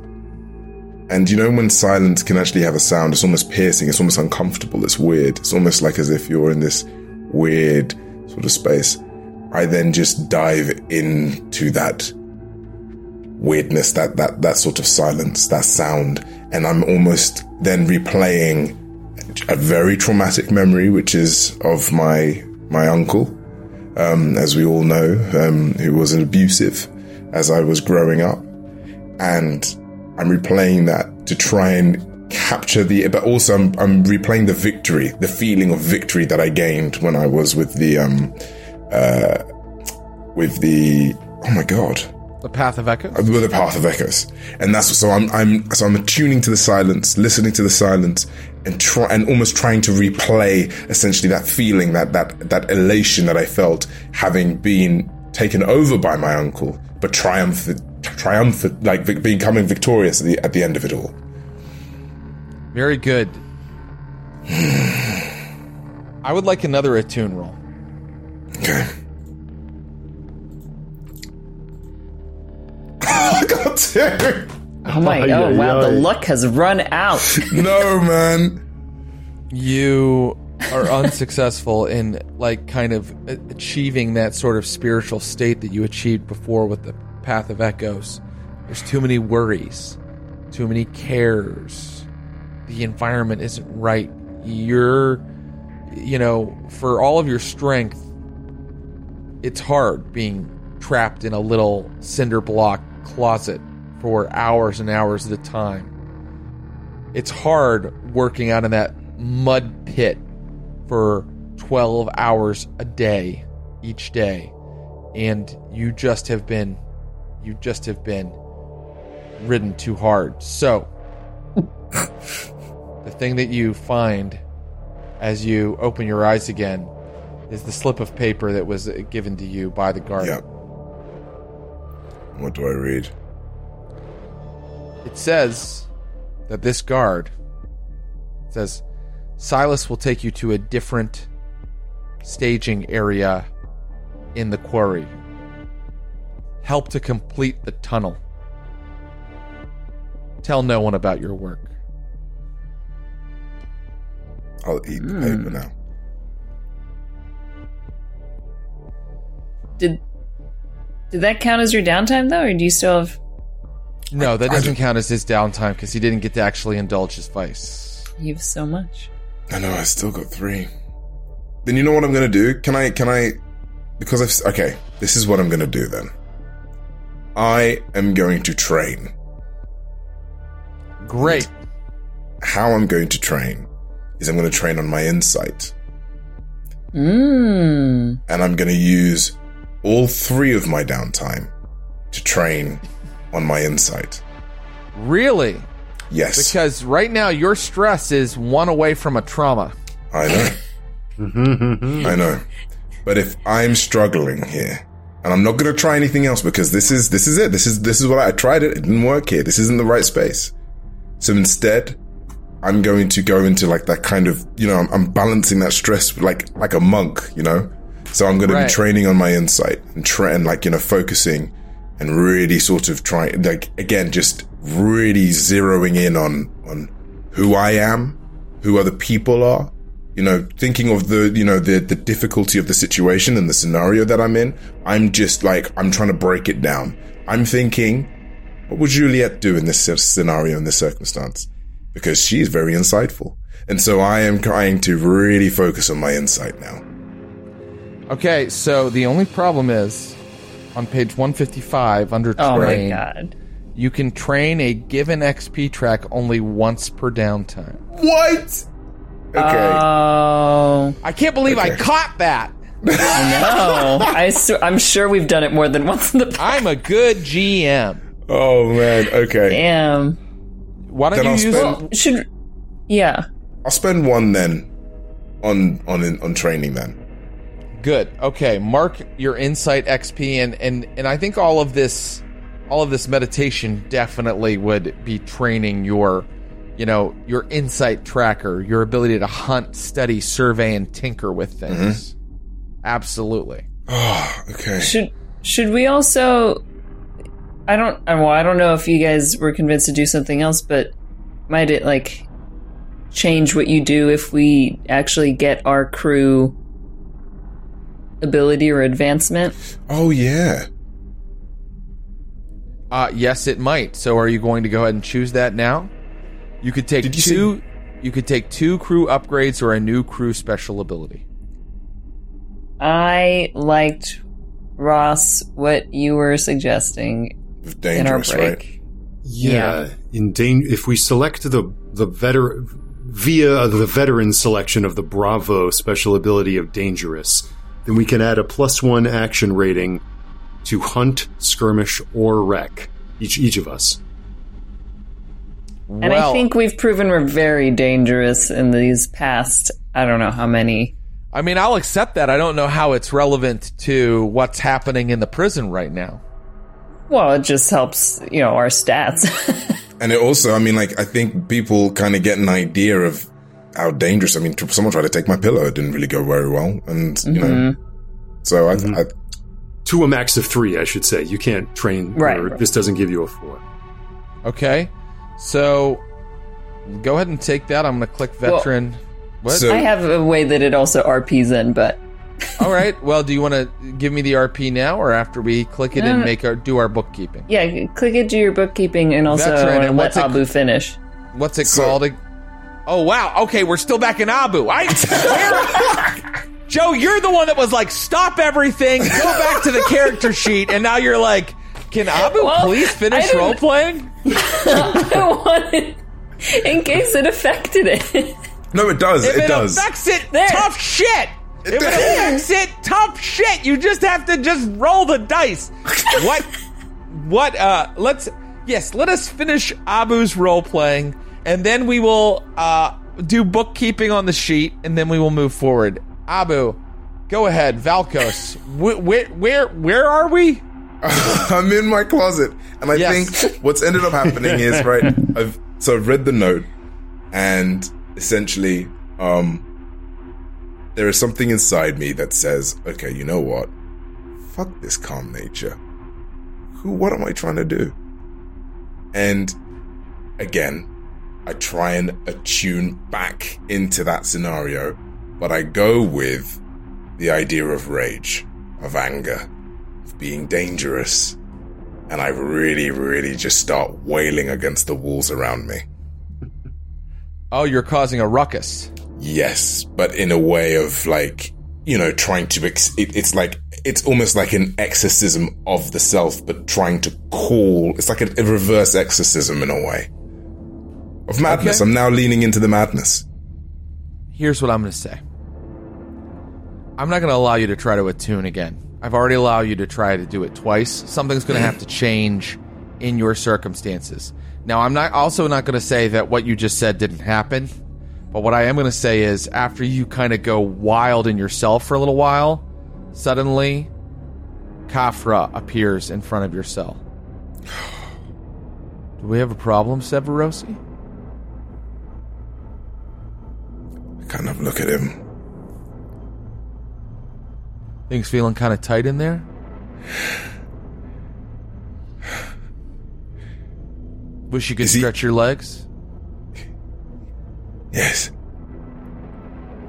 And you know when silence can actually have a sound, it's almost piercing, it's almost uncomfortable, it's weird. It's almost like as if you're in this weird sort of space. I then just dive into that weirdness, that that that sort of silence, that sound, and I'm almost then replaying a very traumatic memory, which is of my my uncle, um, as we all know, um, who was abusive as I was growing up, and I'm replaying that to try and capture the, but also I'm, I'm replaying the victory, the feeling of victory that I gained when I was with the, um, uh, with the, oh my god, The Path of Echoes. with the path of echoes, and that's so I'm I'm so I'm attuning to the silence, listening to the silence, and try and almost trying to replay essentially that feeling, that that that elation that I felt having been taken over by my uncle, but triumphant, triumphant, like vic- becoming victorious at the at the end of it all. Very good. [SIGHS] I would like another attune roll. Okay. I [LAUGHS] got. Oh my! Ay, oh ay, wow! The luck has run out. [LAUGHS] No, man. You are unsuccessful in like kind of achieving that sort of spiritual state that you achieved before with the Path of Echoes. There's too many worries, too many cares. The environment isn't right. You're, you know, for all of your strength, it's hard being trapped in a little cinder block closet for hours and hours at a time. It's hard working out in that mud pit for 12 hours a day each day and you just have been you just have been ridden too hard. So the thing that you find as you open your eyes again is the slip of paper that was given to you by the guard. Yep. What do I read? It says that this guard says Silas will take you to a different staging area in the quarry. Help to complete the tunnel. Tell no one about your work. I'll eat the paper hmm. now. Did did that count as your downtime though, or do you still have? No, that doesn't count as his downtime because he didn't get to actually indulge his vice. You have so much. I know I still got three. Then you know what I'm gonna do? Can I? Can I? Because I've okay. This is what I'm gonna do then. I am going to train. Great. How I'm going to train is I'm going to train on my insight, Mmm. and I'm going to use all three of my downtime to train on my insight. Really? Yes, Because right now your stress is one away from a trauma. I know. [LAUGHS] I know. But if I'm struggling here, and I'm not going to try anything else because this is this is it. This is this is what I, I tried it. It didn't work here. This isn't the right space. So instead, I'm going to go into like that kind of you know I'm, I'm balancing that stress like like a monk. You know. So I'm going to Right. be training on my insight and try and like you know focusing and really sort of trying like again just really zeroing in on on who I am, who other people are, you know, thinking of the, you know, the, the difficulty of the situation and the scenario that I'm in, I'm just like, I'm trying to break it down. I'm thinking, what would Juliet do in this scenario, in this circumstance? Because she's very insightful. And so I am trying to really focus on my insight now. Okay, so the only problem is on page 155 under Oh my train, god. you can train a given XP track only once per downtime. What? Okay. Oh I can't believe I Okay. caught that. no! [LAUGHS] I su- I'm sure we've done it more than once in the past. I'm a good GM. oh man. Okay. Damn. Why don't Then you I'll use spend- Should. Yeah. I'll spend one then on, on, on training then. Good. Okay, mark your insight XP and and and I think all of this all of this meditation definitely would be training your, you know, your insight tracker, your ability to hunt, study, survey, and tinker with mm-hmm. things. Absolutely. Oh, okay. Should should we also? I don't. Well, I don't know if you guys were convinced to do something else, but might it like change what you do if we actually get our crew ability or advancement? Oh yeah. Uh, yes, it might. So, are you going to go ahead and choose that now? You could take Did you two. You could take two crew upgrades or a new crew special ability. I liked Ross what you were suggesting in our Dangerous, break. right? Yeah, in dan- if we select the the veteran via the veteran selection of the Bravo special ability of Dangerous, then we can add a plus one action rating to hunt, skirmish, or wreck each each of us. And I think we've proven we're very dangerous in these past. I don't know how many. I mean, I'll accept that. I don't know how it's relevant to what's happening in the prison right now. Well, it just helps, you know, our stats. [LAUGHS] And it also, I mean, like, I think people kind of get an idea of how dangerous. I mean, tr- someone tried to take my pillow; it didn't really go very well, and you know, mm-hmm. so I, mm-hmm. I To a max of three, I should say. You can't train, Right, or this doesn't give you a four. Okay, so go ahead and take that. I'm going to click veteran. what? So- I have a way that it also RPs in, but [LAUGHS] All right. Well, do you want to give me the RP now, or after we click it No, and uh, make our do our bookkeeping? yeah, click it do your bookkeeping and also Veteran, and let what's it- Abu finish. What's it So- called? Oh wow. Okay, we're still back in Abu. I [LAUGHS] where- Joe, you're the one that was like, "Stop everything, go back to the character sheet," and now you're like, "Can Abu Well, please finish role playing?" I [LAUGHS] wanted, in case it affected it. no, it does, If it, it, does. affects it, There. tough shit. If it affects it, tough shit. You just have to just roll the dice. [LAUGHS] what? What? Uh, let's. Yes, let us finish Abu's role playing, and then we will uh do bookkeeping on the sheet, and then we will move forward. Abu, go ahead. Valkos, [LAUGHS] wh- where where where are we? [LAUGHS] I'm in my closet, and I Yes. think what's ended up happening is right. [LAUGHS] I've so I've read the note, and essentially, um, there is something inside me that says, "Okay, you know what? Fuck this calm nature. Who? What am I trying to do?" And again, I try and attune back into that scenario, but I go with the idea of rage, of anger, of being dangerous, and I really, really just start wailing against the walls around me. Oh, you're causing a ruckus. Yes, but in a way of like, you know, trying to, ex- it, it's like, it's almost like an exorcism of the self, but trying to call, it's like a, a reverse exorcism in a way of madness. Okay. I'm now leaning into the madness. Here's what I'm going to say. I'm not going to allow you to try to attune again. I've already allowed you to try to do it twice. Something's going to mm-hmm. have to change in your circumstances. Now, I'm not also not going to say that what you just said didn't happen, but what I am going to say is after you kind of go wild in yourself for a little while, suddenly Kafra appears in front of your cell. Do we have a problem, Severosi? Kind of look at him. Things feeling kind of tight in there? Wish you could Is he- stretch your legs? Yes.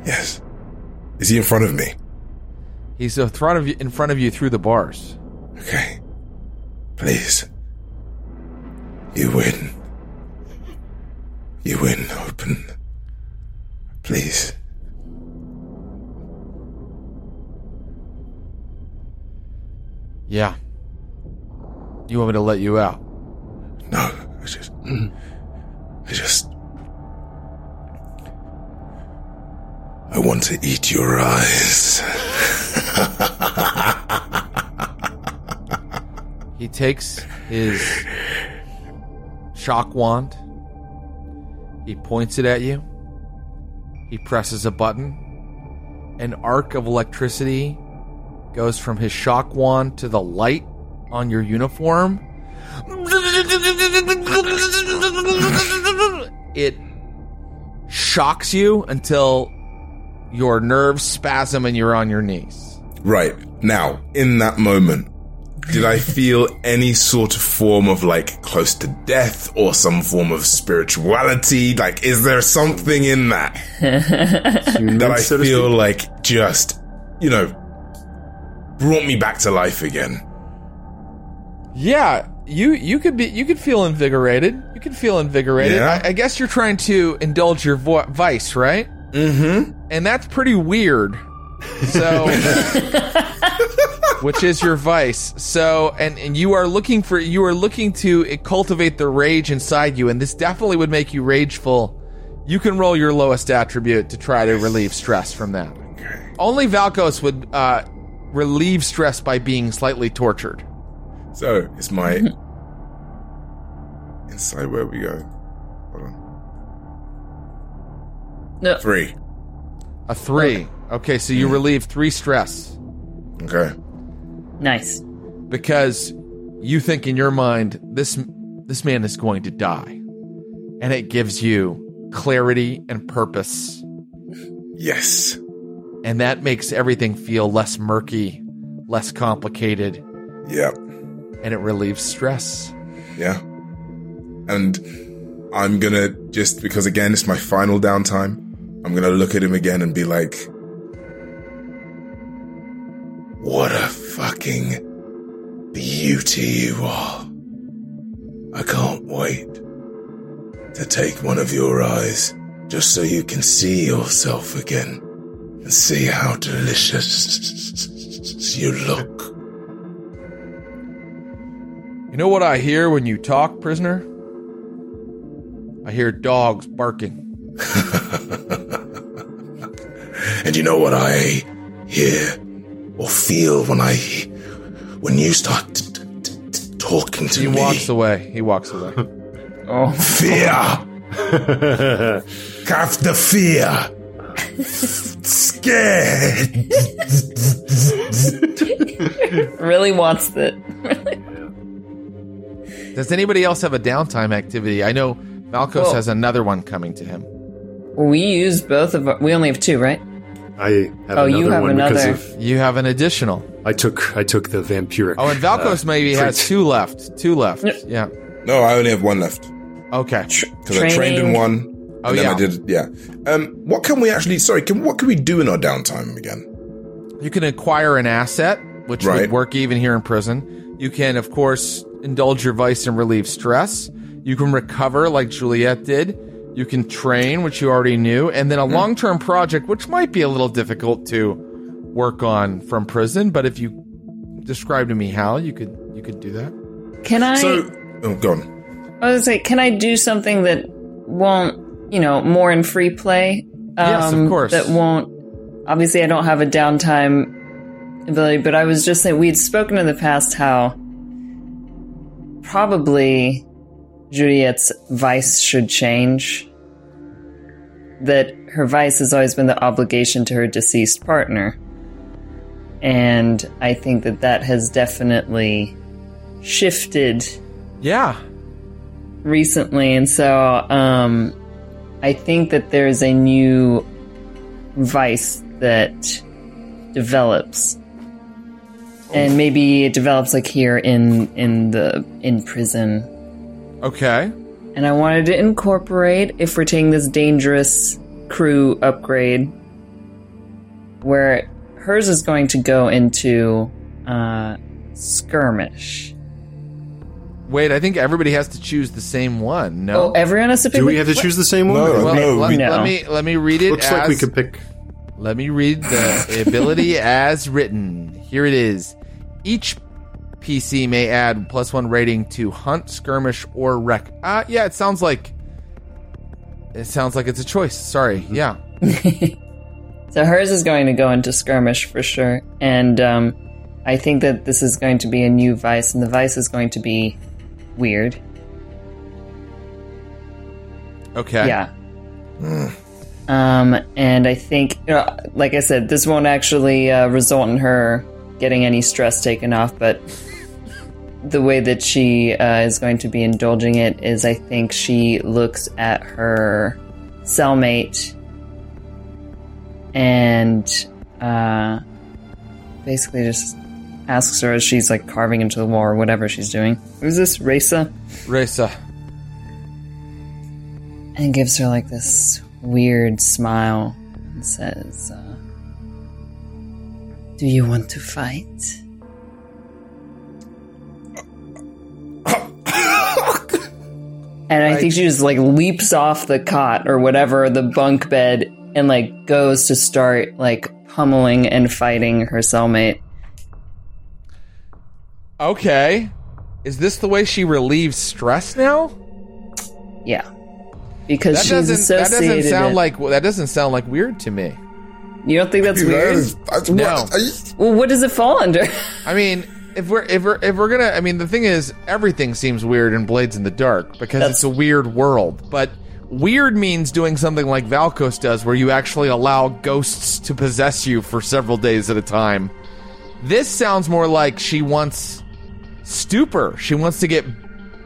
Yes. Is he in front of me? He's in front of you, in front of you through the bars. Okay. Please. You win. You win, open. Please. Yeah. You want me to let you out? No, I just. I just. I want to eat your eyes. [LAUGHS] He takes his shock wand. He points it at you. He presses a button. An arc of electricity goes from his shock wand to the light on your uniform. it shocks you until your nerves spasm and you're on your knees. Right. Now, in that moment, did I feel any sort of form of like close to death or some form of spirituality? Like, is there something in that [LAUGHS] that I feel like just, you know, brought me back to life again? Yeah, you you could be you could feel invigorated. You could feel invigorated. Yeah. I, I guess you're trying to indulge your vo- vice, right? Mm-hmm. And that's pretty weird. So, [LAUGHS] [LAUGHS] which is your vice? So, and and you are looking for you are looking to cultivate the rage inside you, and this definitely would make you rageful. You can roll your lowest attribute to try to relieve stress from that. Okay. Only Valkos would uh, relieve stress by being slightly tortured. So, it's my. Inside where we go. Hold on. No. Three. A three. Okay, so you relieve three stress Okay. Nice. because you think in your mind this this man is going to die, and it gives you clarity and purpose, Yes. and that makes everything feel less murky, less complicated, Yep. and it relieves stress. Yeah. And I'm gonna just because again it's my final downtime. I'm gonna look at him again and be like, "What a fucking beauty you are! I can't wait to take one of your eyes just so you can see yourself again and see how delicious you look." You know what I hear when you talk, prisoner? I hear dogs barking. [LAUGHS] And you know what I hear or feel when I when you start t- t- t- talking to He me? He walks away. He walks away. [LAUGHS] Oh, Fear. [LAUGHS] Have the fear. Scared. really wants it. Does anybody else have a downtime activity? I know Valkos Well- has another one coming to him. we use both of our, we only have two, right? I have Oh, another you have one because another. of You have an additional. I took I took the vampiric. Oh, and Valkos uh, maybe has two left. Two left. No. Yeah. No, I only have one left Okay. because I trained in Training. one. Oh, and then yeah. I did. Yeah. Um. What can we actually? Sorry. Can what can we do in our downtime again? You can acquire an asset, which Right. would work even here in prison. You can, of course, indulge your vice and relieve stress. You can recover, like Juliet did. You can train, which you already knew, and then a long-term project, which might be a little difficult to work on from prison. But if you describe to me how, you could you could do that. Can I? So, oh, go on. I was like, can I do something that won't, you know, more in free play? Um, Yes, of course. That won't. Obviously, I don't have a downtime ability, but I was just saying we'd spoken in the past how probably Juliet's vice should change. That her vice has always been the obligation to her deceased partner. And I think that that has definitely shifted Yeah. recently, and so um, I think that there's a new vice that develops, and maybe it develops like here in in the in prison. Okay. And I wanted to incorporate if we're taking this dangerous crew upgrade, where hers is going to go into uh, skirmish. Wait, I think everybody has to choose the same one. No. Oh, everyone has to pick. Do we have to choose the same one? No, Or- well, no, let, we- No. let me let me read it. Looks like we could pick. Let me read the ability as written. Here it is. Each PC may add plus one rating to hunt, skirmish, or wreck. Uh, yeah, it sounds like it sounds like it's a choice. Sorry. Yeah. [LAUGHS] So hers is going to go into skirmish for sure, and um, I think that this is going to be a new vice, and the vice is going to be weird. Okay. Yeah. Um, and I think, you know, like I said, this won't actually uh, result in her getting any stress taken off, but the way that she uh, is going to be indulging it is I think she looks at her cellmate and uh, basically just asks her as she's like carving into the wall or whatever she's doing. Who's this? Raisa? Raisa. And gives her like this weird smile and says, uh, Do you want to fight? And I think she just like leaps off the cot or whatever, the bunk bed, and like goes to start like pummeling and fighting her cellmate. Okay. Is this the way she relieves stress now? Yeah. Because That she's doesn't. That doesn't sound it- like. That doesn't sound like weird to me. You don't think that's That weird? is- that's- No. what- are you- Well, what does it fall under? [LAUGHS] I mean, if we're if we're if we're gonna, I mean, the thing is, everything seems weird in Blades in the Dark because That's- it's a weird world. But weird means doing something like Valkos does, where you actually allow ghosts to possess you for several days at a time. This sounds more like she wants stupor. She wants to get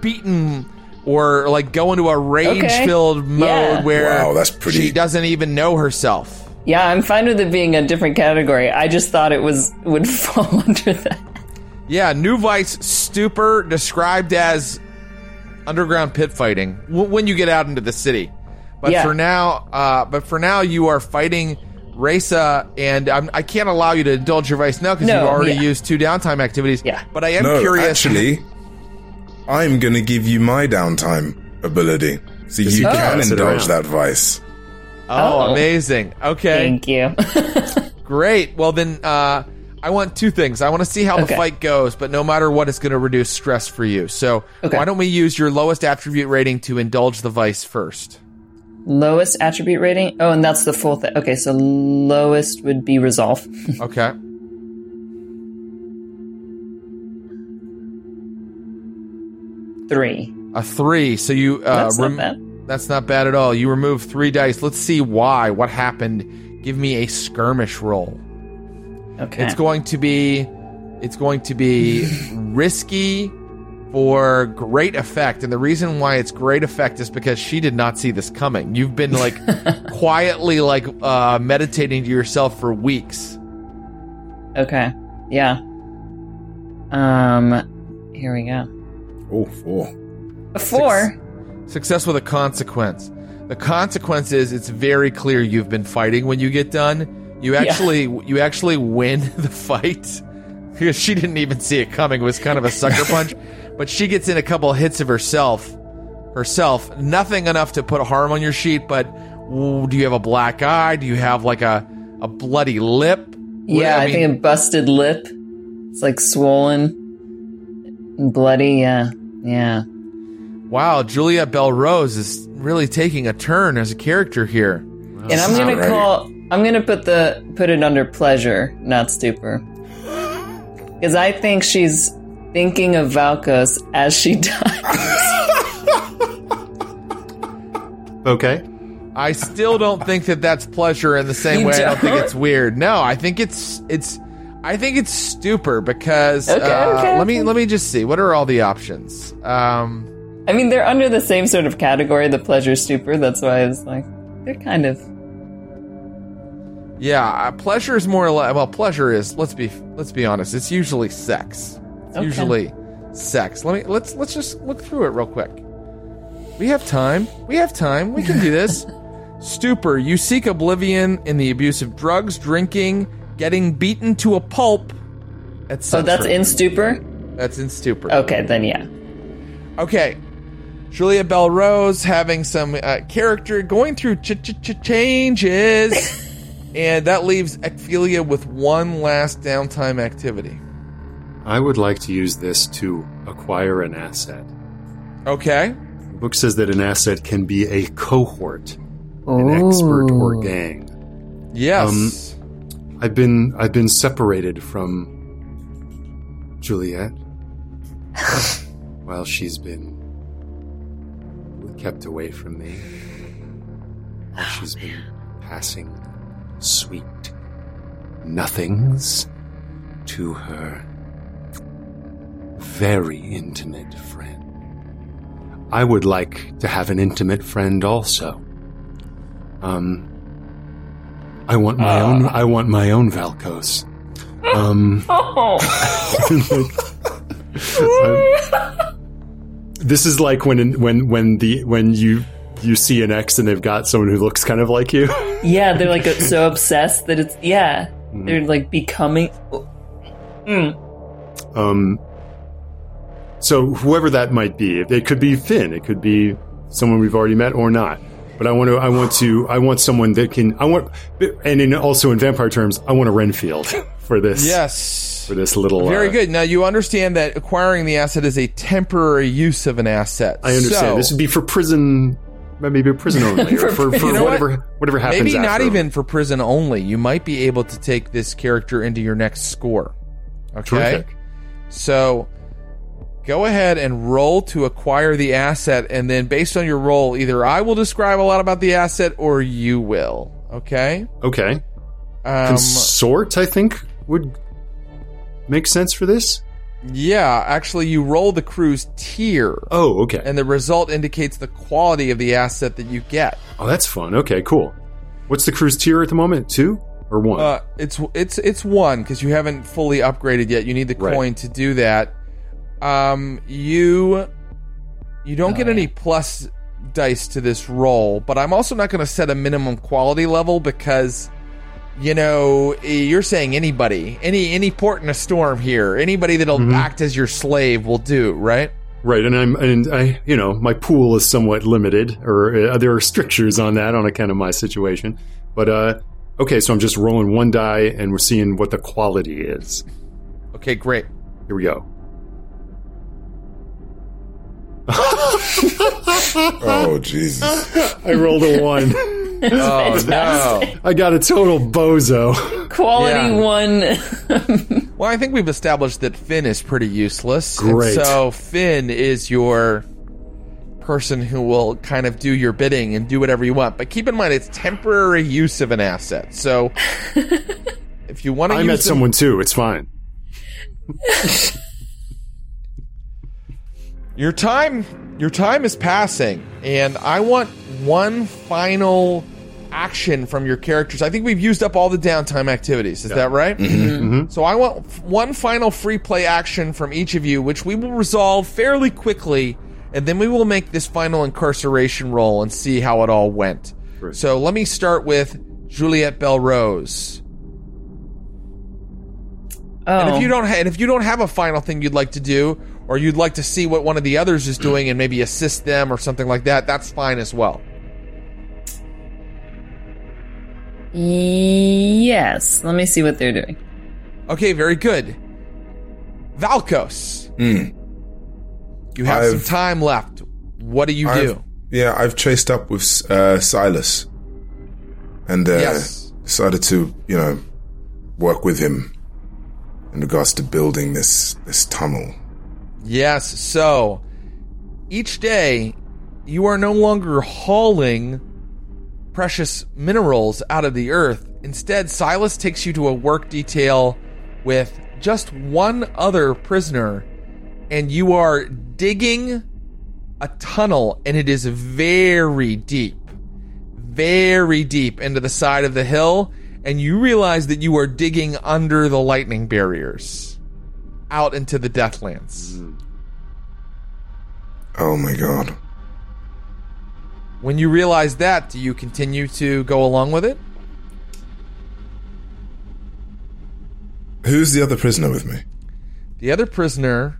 beaten or like go into a rage-filled mode Yeah. where Wow, that's pretty- she doesn't even know herself. yeah, I'm fine with it being a different category. I just thought it was would [LAUGHS] fall under that. Yeah, New Vice Stupor described as underground pit fighting w- when you get out into the city. But Yeah. for now, uh, but for now, you are fighting Raisa, and I'm, I can't allow you to indulge your vice now because No, you've already yeah. used two downtime activities. Yeah. but I am no, curious. actually, I'm going to give you my downtime ability, so you can can indulge that vice. oh, Oh. amazing! Okay, Thank you. [LAUGHS] great. Well, then, uh, I want two things. I want to see how the fight goes, but no matter what, it's going to reduce stress for you. So, Okay. why don't we use your lowest attribute rating to indulge the vice first? lowest attribute rating. Oh, and that's the full thing. Okay, so lowest would be resolve. [LAUGHS] Okay. Three. A three. So you uh, That's not bad. That's not bad at all. You remove three dice. Let's see why. What happened? Give me a skirmish roll. Okay. It's going to be. It's going to be [LAUGHS] risky for great effect, and the reason why it's great effect is because she did not see this coming. You've been like [LAUGHS] quietly like uh, meditating to yourself for weeks. Okay. Yeah. Um. Here we go. Oh, four. A four. Success with a consequence. The consequence is it's very clear you've been fighting when you get done. You actually you actually win [LAUGHS] the fight because she didn't even see it coming. It was kind of a sucker [LAUGHS] punch, but she gets in a couple hits of herself. Herself, nothing enough to put harm on your sheet. But ooh, do you have a black eye? Do you have like a a bloody lip? Yeah, I, mean, think a busted lip. It's like swollen and bloody. Yeah. Yeah. Wow, Juliet Belrose is really taking a turn as a character here. And I'm gonna Alrighty. call. I'm gonna put the put it under pleasure, not stupor, because I think she's thinking of Valkos as she [LAUGHS] dies. Okay. I still don't think that that's pleasure in the same You way. I don't think don't? it's weird. No, I think it's it's I think it's stupor because Okay, uh, okay, let me let me just see what are all the options. Um, I mean, they're under the same sort of category, the pleasure stupor. That's why I was like, they're kind of. Yeah, uh, pleasure is more like well, pleasure is let's be let's be honest. It's usually sex. It's Okay. usually sex. Let me let's let's just look through it real quick. We have time. We have time. We can do [LAUGHS] this. Stupor. You seek oblivion in the abuse of drugs, drinking, getting beaten to a pulp, etc. Oh, that's in stupor. That's in stupor. Okay, then yeah. Okay. Juliet Belrose having some uh, character going through ch- ch- ch- changes, [LAUGHS] and that leaves Ekphilia with one last downtime activity. I would like to use this to acquire an asset. Okay. The book says that an asset can be a cohort, an expert oh. or gang. Yes. Um, I've been I've been separated from Juliet [LAUGHS] while she's been kept away from me. While she's been passing sweet nothings to her very intimate friend. I would like to have an intimate friend also. Um, I want my own. I want my own Valkos. Um, [LAUGHS] [LAUGHS] this is like when when when the when you you see an ex and they've got someone who looks kind of like you. [LAUGHS] Yeah, they're like so obsessed that it's yeah, they're like becoming. Um, so whoever that might be, it could be Finn, it could be someone we've already met or not. But I want to, I want to, I want someone that can, I want, and in, also in vampire terms, I want a Renfield for this. Yes. For this little. Very uh, good. Now you understand that acquiring the asset is a temporary use of an asset. I understand. So, this would be for prison, maybe prison only, or [LAUGHS] for, for You know what? whatever, whatever happens. maybe not after. even for prison only. You might be able to take this character into your next score. Okay. Terrific. So go ahead and roll to acquire the asset, and then based on your roll, either I will describe a lot about the asset or you will. Okay. Okay. Um, Consort, I think, would make sense for this. Yeah, actually, you roll the crew's tier, Oh, okay. and the result indicates the quality of the asset that you get. oh, that's fun. Okay, cool. What's the crew's tier at the moment? Two or one? Uh, it's it's it's one because you haven't fully upgraded yet. You need the Right. coin to do that. Um, you you don't Oh, get any plus dice to this roll, but I'm also not going to set a minimum quality level because you know you're saying anybody, any any port in a storm here, anybody that'll Mm-hmm. act as your slave will do, right? Right, and I'm and I, you know, my pool is somewhat limited, or uh, there are strictures on that on account of my situation. But uh, okay, so I'm just rolling one die, and we're seeing what the quality is. Okay, great. Here we go. [LAUGHS] Oh Jesus! [LAUGHS] I rolled a one. [LAUGHS] Oh no. I got a total bozo. Quality Yeah. one. Well, I think we've established that Finn is pretty useless. and Great. so Finn is your person who will kind of do your bidding and do whatever you want. But keep in mind, it's temporary use of an asset. So [LAUGHS] if you want to I use met them- someone too. It's fine. [LAUGHS] your time, your time is passing, and I want one final action from your characters. I think we've used up all the downtime activities. Is that right? Mm-hmm. Mm-hmm. Mm-hmm. So I want f- one final free play action from each of you, which we will resolve fairly quickly, and then we will make this final incarceration roll and see how it all went. Great. So let me start with Juliet Belrose. Oh, And if oh. you don't, ha- and if you don't have a final thing you'd like to do, or you'd like to see what one of the others is doing and maybe assist them or something like that, that's fine as well. yes. Let me see what they're doing. Okay, very good. Valkos, you have some I've- time left. What do you I've- do? Yeah, I've chased up with uh, Silas, and uh, Yes. decided to, you know, work with him in regards to building this this tunnel. Yes. So each day, you are no longer hauling precious minerals out of the earth. Instead, Silas takes you to a work detail with just one other prisoner, and you are digging a tunnel, and it is very deep, very deep into the side of the hill. And you realize that you are digging under the lightning barriers out into the Deathlands. Oh my god! When you realize that, do you continue to go along with it? Who's the other prisoner with me? The other prisoner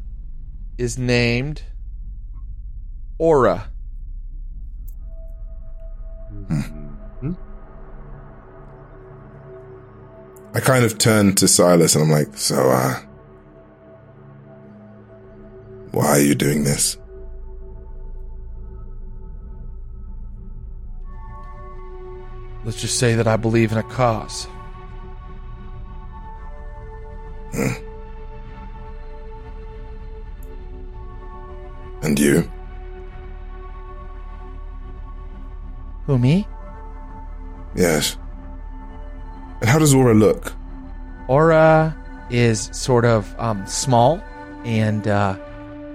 is named Aura. I kind of turned to Silas and I'm like, so, uh, why are you doing this? Let's just say that I believe in a cause. And you? Who, me? Yes. And how does Aura look? Aura is sort of um, small, and uh,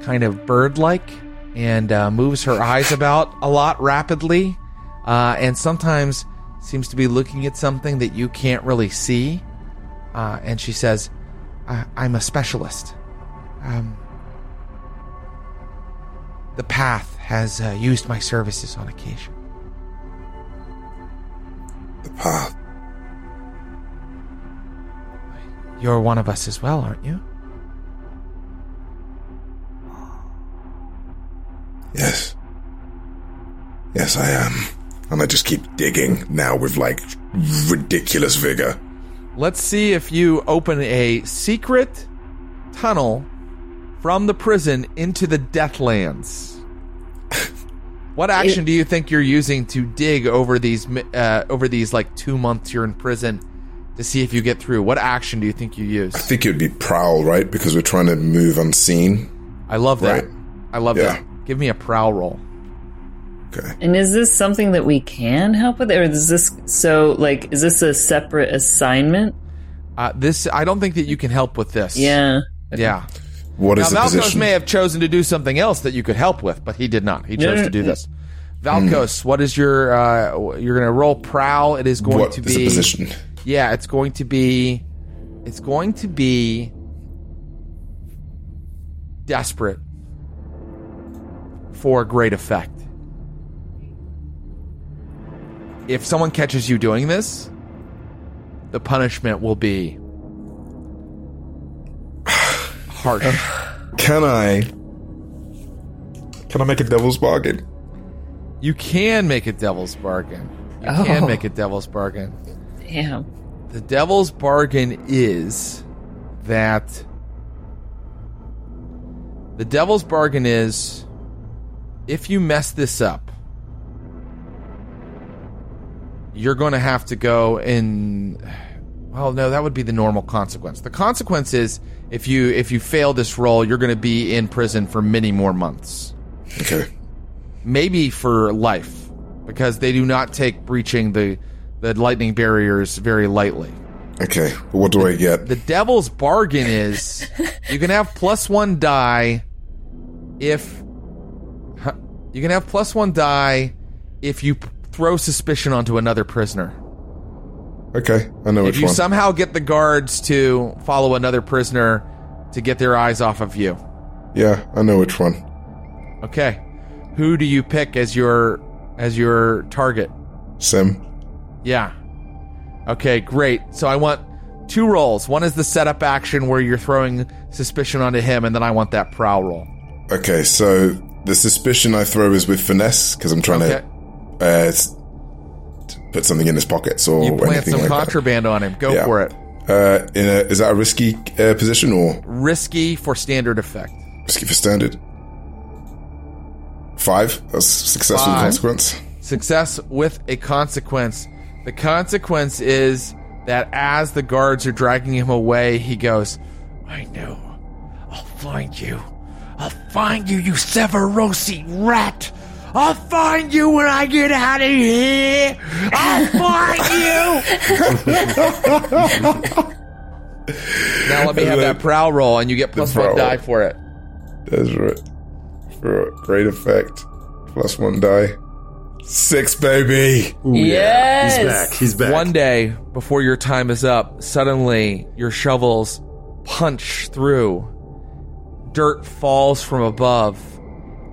kind of bird like and uh, moves her eyes about a lot rapidly uh, and sometimes seems to be looking at something that you can't really see. Uh, and she says, I- I'm a specialist. Um, the path has uh, used my services on occasion. The path. You're one of us as well, aren't you? Yes. Yes, I am. And I just keep digging now with like ridiculous vigor. Let's see if you open a secret tunnel from the prison into the Deathlands. [LAUGHS] What action do you think you're using to dig over these uh, over these like two months you're in prison to see if you get through? What action do you think you use? I think it would be prowl, right? Because we're trying to move unseen. I love that. Right. I love Yeah. that. Give me a prowl roll. Okay. And is this something that we can help with, or is this so? Like, is this a separate assignment? Uh, this I don't think that you can help with this. Yeah. Yeah. What Now is the Valkos position? may have chosen to do something else that you could help with, but he did not. He chose no, to do this. Valkos, what is your? Uh, you're going to roll prowl. It is going what to is be. position? Yeah, it's going to be. It's going to be desperate for great effect. If someone catches you doing this, the punishment will be harsh. [SIGHS] Can I? Can I make a devil's bargain? You can make a devil's bargain. You Oh. can make a devil's bargain. Damn. The devil's bargain is that the devil's bargain is if you mess this up, you're going to have to go in well no that would be the normal consequence the consequence is if you if you fail this role, you're going to be in prison for many more months Okay. maybe for life because they do not take breaching the the lightning barriers very lightly. Okay. What do I get? The devil's bargain is you can have plus 1 die if you can have plus 1 die if you throw suspicion onto another prisoner. Okay. I know which one. If which you one. somehow get the guards to follow another prisoner to get their eyes off of you. yeah, I know which one. Okay. Who do you pick as your as your target? Sim. Yeah. Okay, great. So I want two rolls. One is the setup action where you're throwing suspicion onto him, and then I want that prowl roll. Okay, so the suspicion I throw is with finesse because I'm trying Okay. to uh, to put something in his pockets or You plant some like contraband on him. Go Yeah. for it. that. Uh, in a, is that a risky uh, position or Risky for standard effect. risky for standard? Five. That's successful Five. consequence. Success with a consequence. The consequence is that as the guards are dragging him away, he goes, I know. I'll find you. I'll find you, you Severosi rat. I'll find you when I get out of here. I'll find you. [LAUGHS] now let me have that prowl roll, and you get plus one die for it. That's right. For great effect. Plus one die. Six, baby. Ooh, Yes! Yeah. He's back. He's back. One day before your time is up, suddenly your shovels punch through. Dirt falls from above,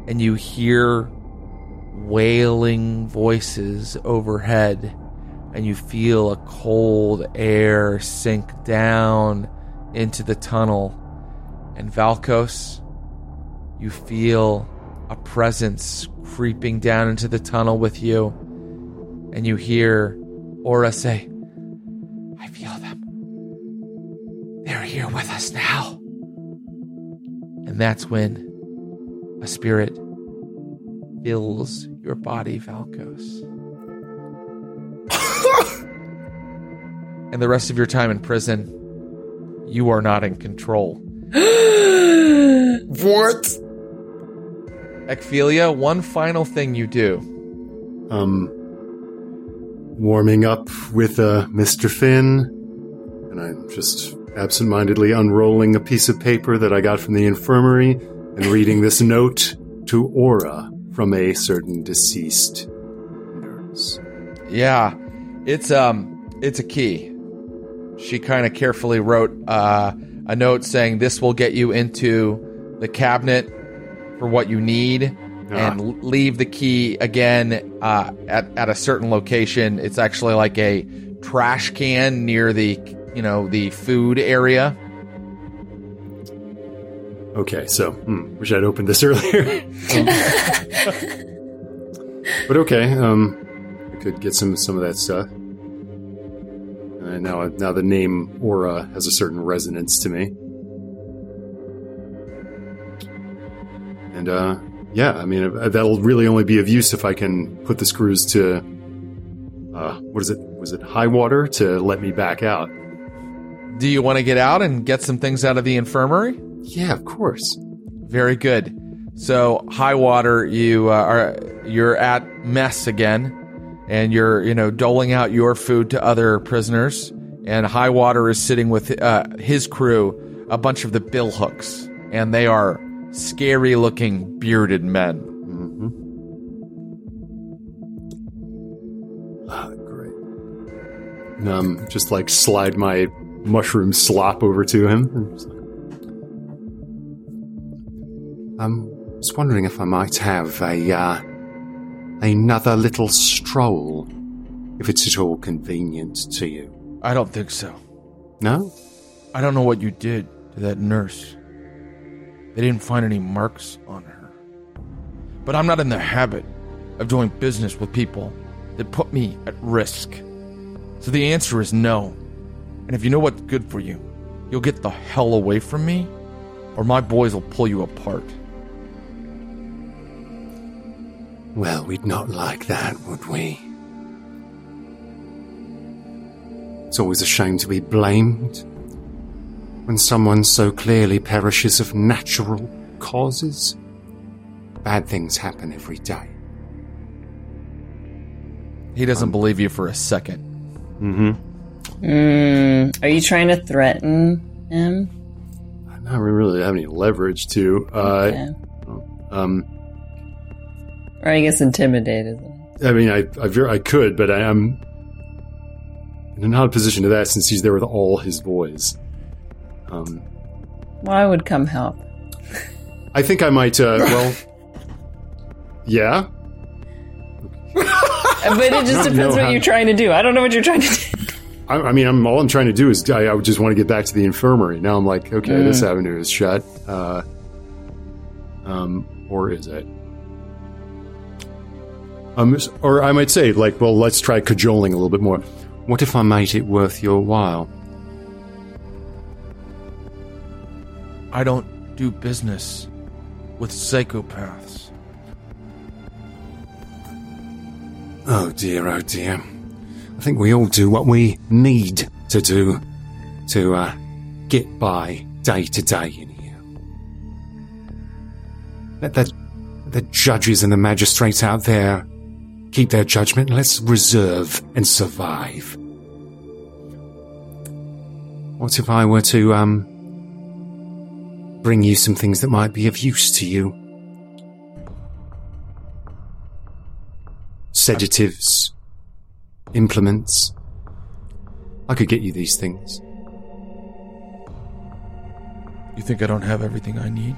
and you hear wailing voices overhead, and you feel a cold air sink down into the tunnel. And Valkos, you feel a presence creeping down into the tunnel with you and you hear Aura say, I feel them. They're here with us now. And that's when a spirit fills your body, Valkos. and the rest of your time in prison, you are not in control. [GASPS] What? Ekphilia, one final thing you do. um, warming up with uh, Mr. Finn, and I'm just absentmindedly unrolling a piece of paper that I got from the infirmary and reading this note to Aura from a certain deceased nurse. Yeah, it's um, it's a key. She kind of carefully wrote uh, a note saying this will get you into the cabinet for what you need, Ah. and leave the key again uh, at at a certain location. It's actually like a trash can near the you know the food area. Okay, so hmm, wish I'd opened this [LAUGHS] earlier. but okay, um, I could get some some of that stuff. Uh, now, now the name Aura has a certain resonance to me, and uh, yeah, I mean uh, that'll really only be of use if I can put the screws to uh, what is it? Was it high water to let me back out? Do you want to get out and get some things out of the infirmary? Yeah, of course. Very good. So high water, you uh, are you're at mess again, and you're you know doling out your food to other prisoners. And high water is sitting with uh, his crew, a bunch of the Billhooks, and they are scary looking bearded men. Ah, great. Um, just like slide my mushroom slop over to him. and just I was wondering if I might have a uh, another little stroll, if it's at all convenient to you. I don't think so. No? I don't know what you did to that nurse. They didn't find any marks on her. But I'm not in the habit of doing business with people that put me at risk. So the answer is no. And if you know what's good for you, you'll get the hell away from me, or my boys will pull you apart. Well, we'd not like that, would we? It's always a shame to be blamed when someone so clearly perishes of natural causes. Bad things happen every day. He doesn't believe you for a second. Mm, are you trying to threaten him? I don't really have any leverage to. Uh, Okay. um, Or I guess intimidate, isn't it? I mean, I I, I could, but I am in an odd position to that since he's there with all his boys. Um, Well, I would come help. I think I might. Uh, [LAUGHS] well, yeah. But it just [LAUGHS] depends what how- you're trying to do. I don't know what you're trying to do. I, I mean, I'm all I'm trying to do is I, I just want to get back to the infirmary. Now I'm like, okay, this avenue is shut. Uh, um, or is it? Um, or I might say, like, well, let's try cajoling a little bit more. What if I made it worth your while? I don't do business with psychopaths. Oh dear, oh dear. I think we all do what we need to do to uh, get by day to day in here. Let the, the judges and the magistrates out there keep their judgment. Let's reserve and survive. What if I were to um, bring you some things that might be of use to you? sedatives, implements. I could get you these things. You think I don't have everything I need?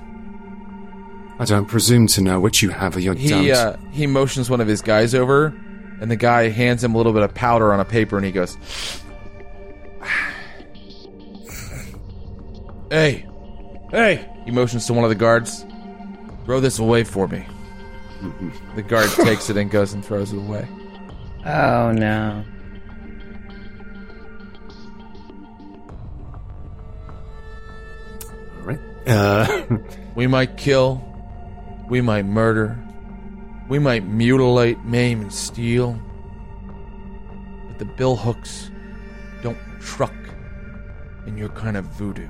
I don't presume to know what you have or you don't. He uh, he motions one of his guys over, and the guy hands him a little bit of powder on a paper, and he goes, [SIGHS] "Hey, hey!" He motions to one of the guards. Throw this away for me. [LAUGHS] the guard takes it and goes and throws it away. Oh no. All right. Uh, [LAUGHS] We might kill, we might murder, we might mutilate, maim, and steal. But the Billhooks don't truck in your kind of voodoo.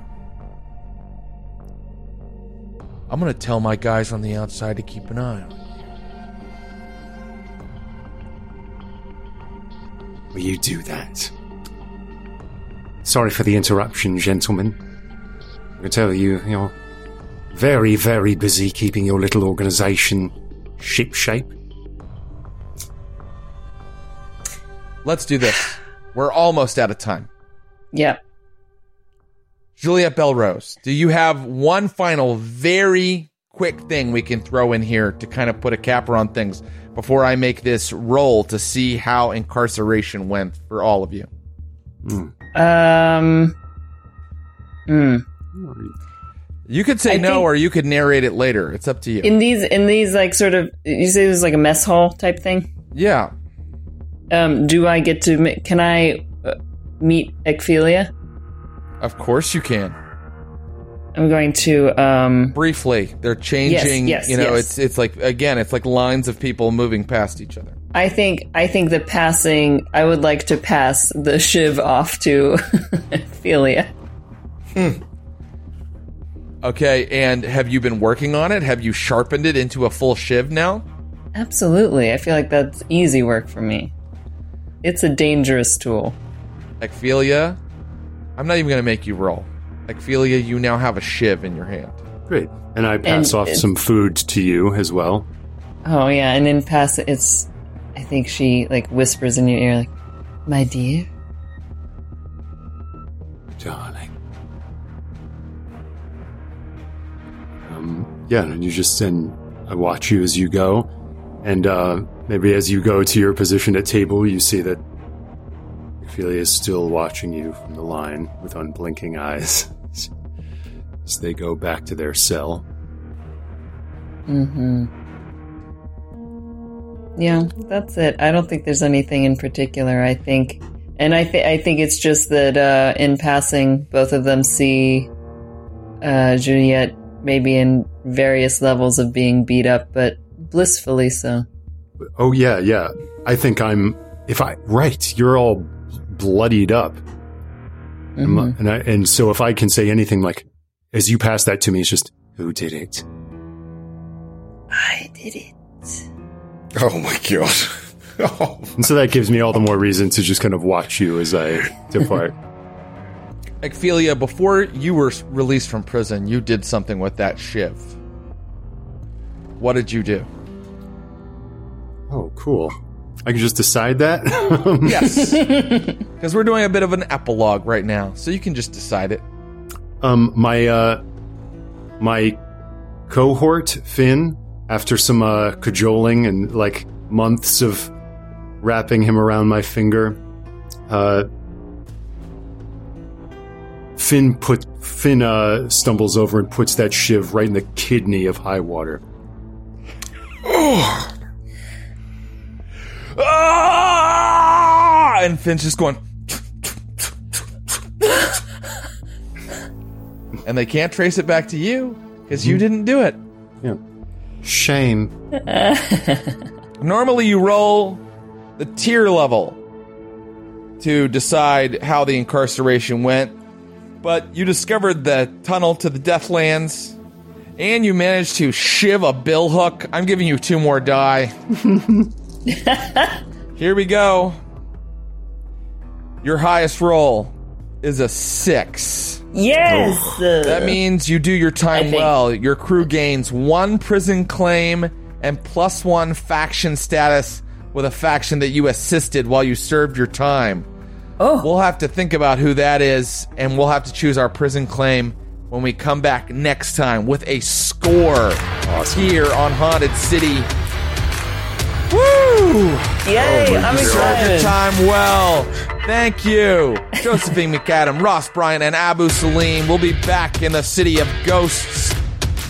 I'm gonna tell my guys on the outside to keep an eye on you. Will you do that? sorry for the interruption, gentlemen. I can tell you, you're very, very busy keeping your little organization ship shape. Let's do this. We're almost out of time. Yep. Juliet Belrose, do you have one final, very quick thing we can throw in here to kind of put a capper on things before I make this roll to see how incarceration went for all of you? Um. Hmm. You could say I no, or you could narrate it later. It's up to you. In these, in these, like sort of, you say it was like a mess hall type thing. yeah. Um, do I get to? Can I uh, meet Ekphilia? Of course you can. I'm going to. Um, Briefly, they're changing. yes, you know, yes. it's it's like again, it's like lines of people moving past each other. I think. I think the passing. I would like to pass the shiv off to [LAUGHS] Ekphilia. Okay, and have you been working on it? Have you sharpened it into a full shiv now? Absolutely. I feel like that's easy work for me. It's a dangerous tool. Ekphilia, I'm not even going to make you roll. Ekphilia, you now have a shiv in your hand. Great. And I pass And off it's- some food to you as well. Oh yeah, and then pass it. It's. I think she like whispers in your ear, like, "My dear." Darling. Um, yeah, and you just and I watch you as you go, and uh, maybe as you go to your position at table, you see that Ophelia is still watching you from the line with unblinking eyes [LAUGHS] as they go back to their cell. Mm-hmm. Yeah, that's it. I don't think there's anything in particular. I think, and I think I think it's just that uh, in passing, both of them see uh, Juliet maybe in various levels of being beat up, but blissfully so. Oh yeah, yeah. I think I'm. If I right, you're all bloodied up, Mhm. and I, and so if I can say anything like, as you pass that to me, it's just who did it? I did it. Oh my god. [LAUGHS] oh. And so that gives me all the more reason to just kind of watch you as I depart. [LAUGHS] Ekphilia, before you were released from prison, you did something with that shiv. What did you do? oh, cool. I can just decide that. [LAUGHS] Yes. Because we're doing a bit of an epilogue right now, so you can just decide it. Um, my uh, my cohort Finn, after some uh, cajoling and like months of wrapping him around my finger, uh, Finn put Finn uh, stumbles over and puts that shiv right in the kidney of Highwater. [SIGHS] Ah! And Finn's just going. And they can't trace it back to you because you hmm. didn't do it. Yeah. Shame. [LAUGHS] Normally, you roll the tier level to decide how the incarceration went, but you discovered the tunnel to the Deathlands, and you managed to shiv a Billhook. I'm giving you two more die. [LAUGHS] Here we go. Your highest roll is a six. Yes. That uh, means you do your time well. Your crew gains one prison claim and plus one faction status with a faction that you assisted while you served your time. Oh. We'll have to think about who that is, and we'll have to choose our prison claim when we come back next time with a score here on Haunted City. Woo! Oh, Yay! I'm Served your excited. time well. Thank you, Josephine McAdam, Ross Bryant, and Abu Salim. We'll be back in the city of ghosts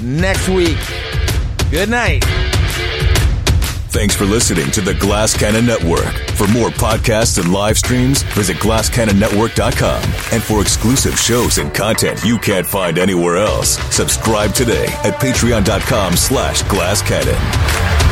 next week. Good night. Thanks for listening to the Glass Cannon Network. For more podcasts and live streams, visit glasscannonnetwork.com. And for exclusive shows and content you can't find anywhere else, subscribe today at patreon.com slash glasscannon.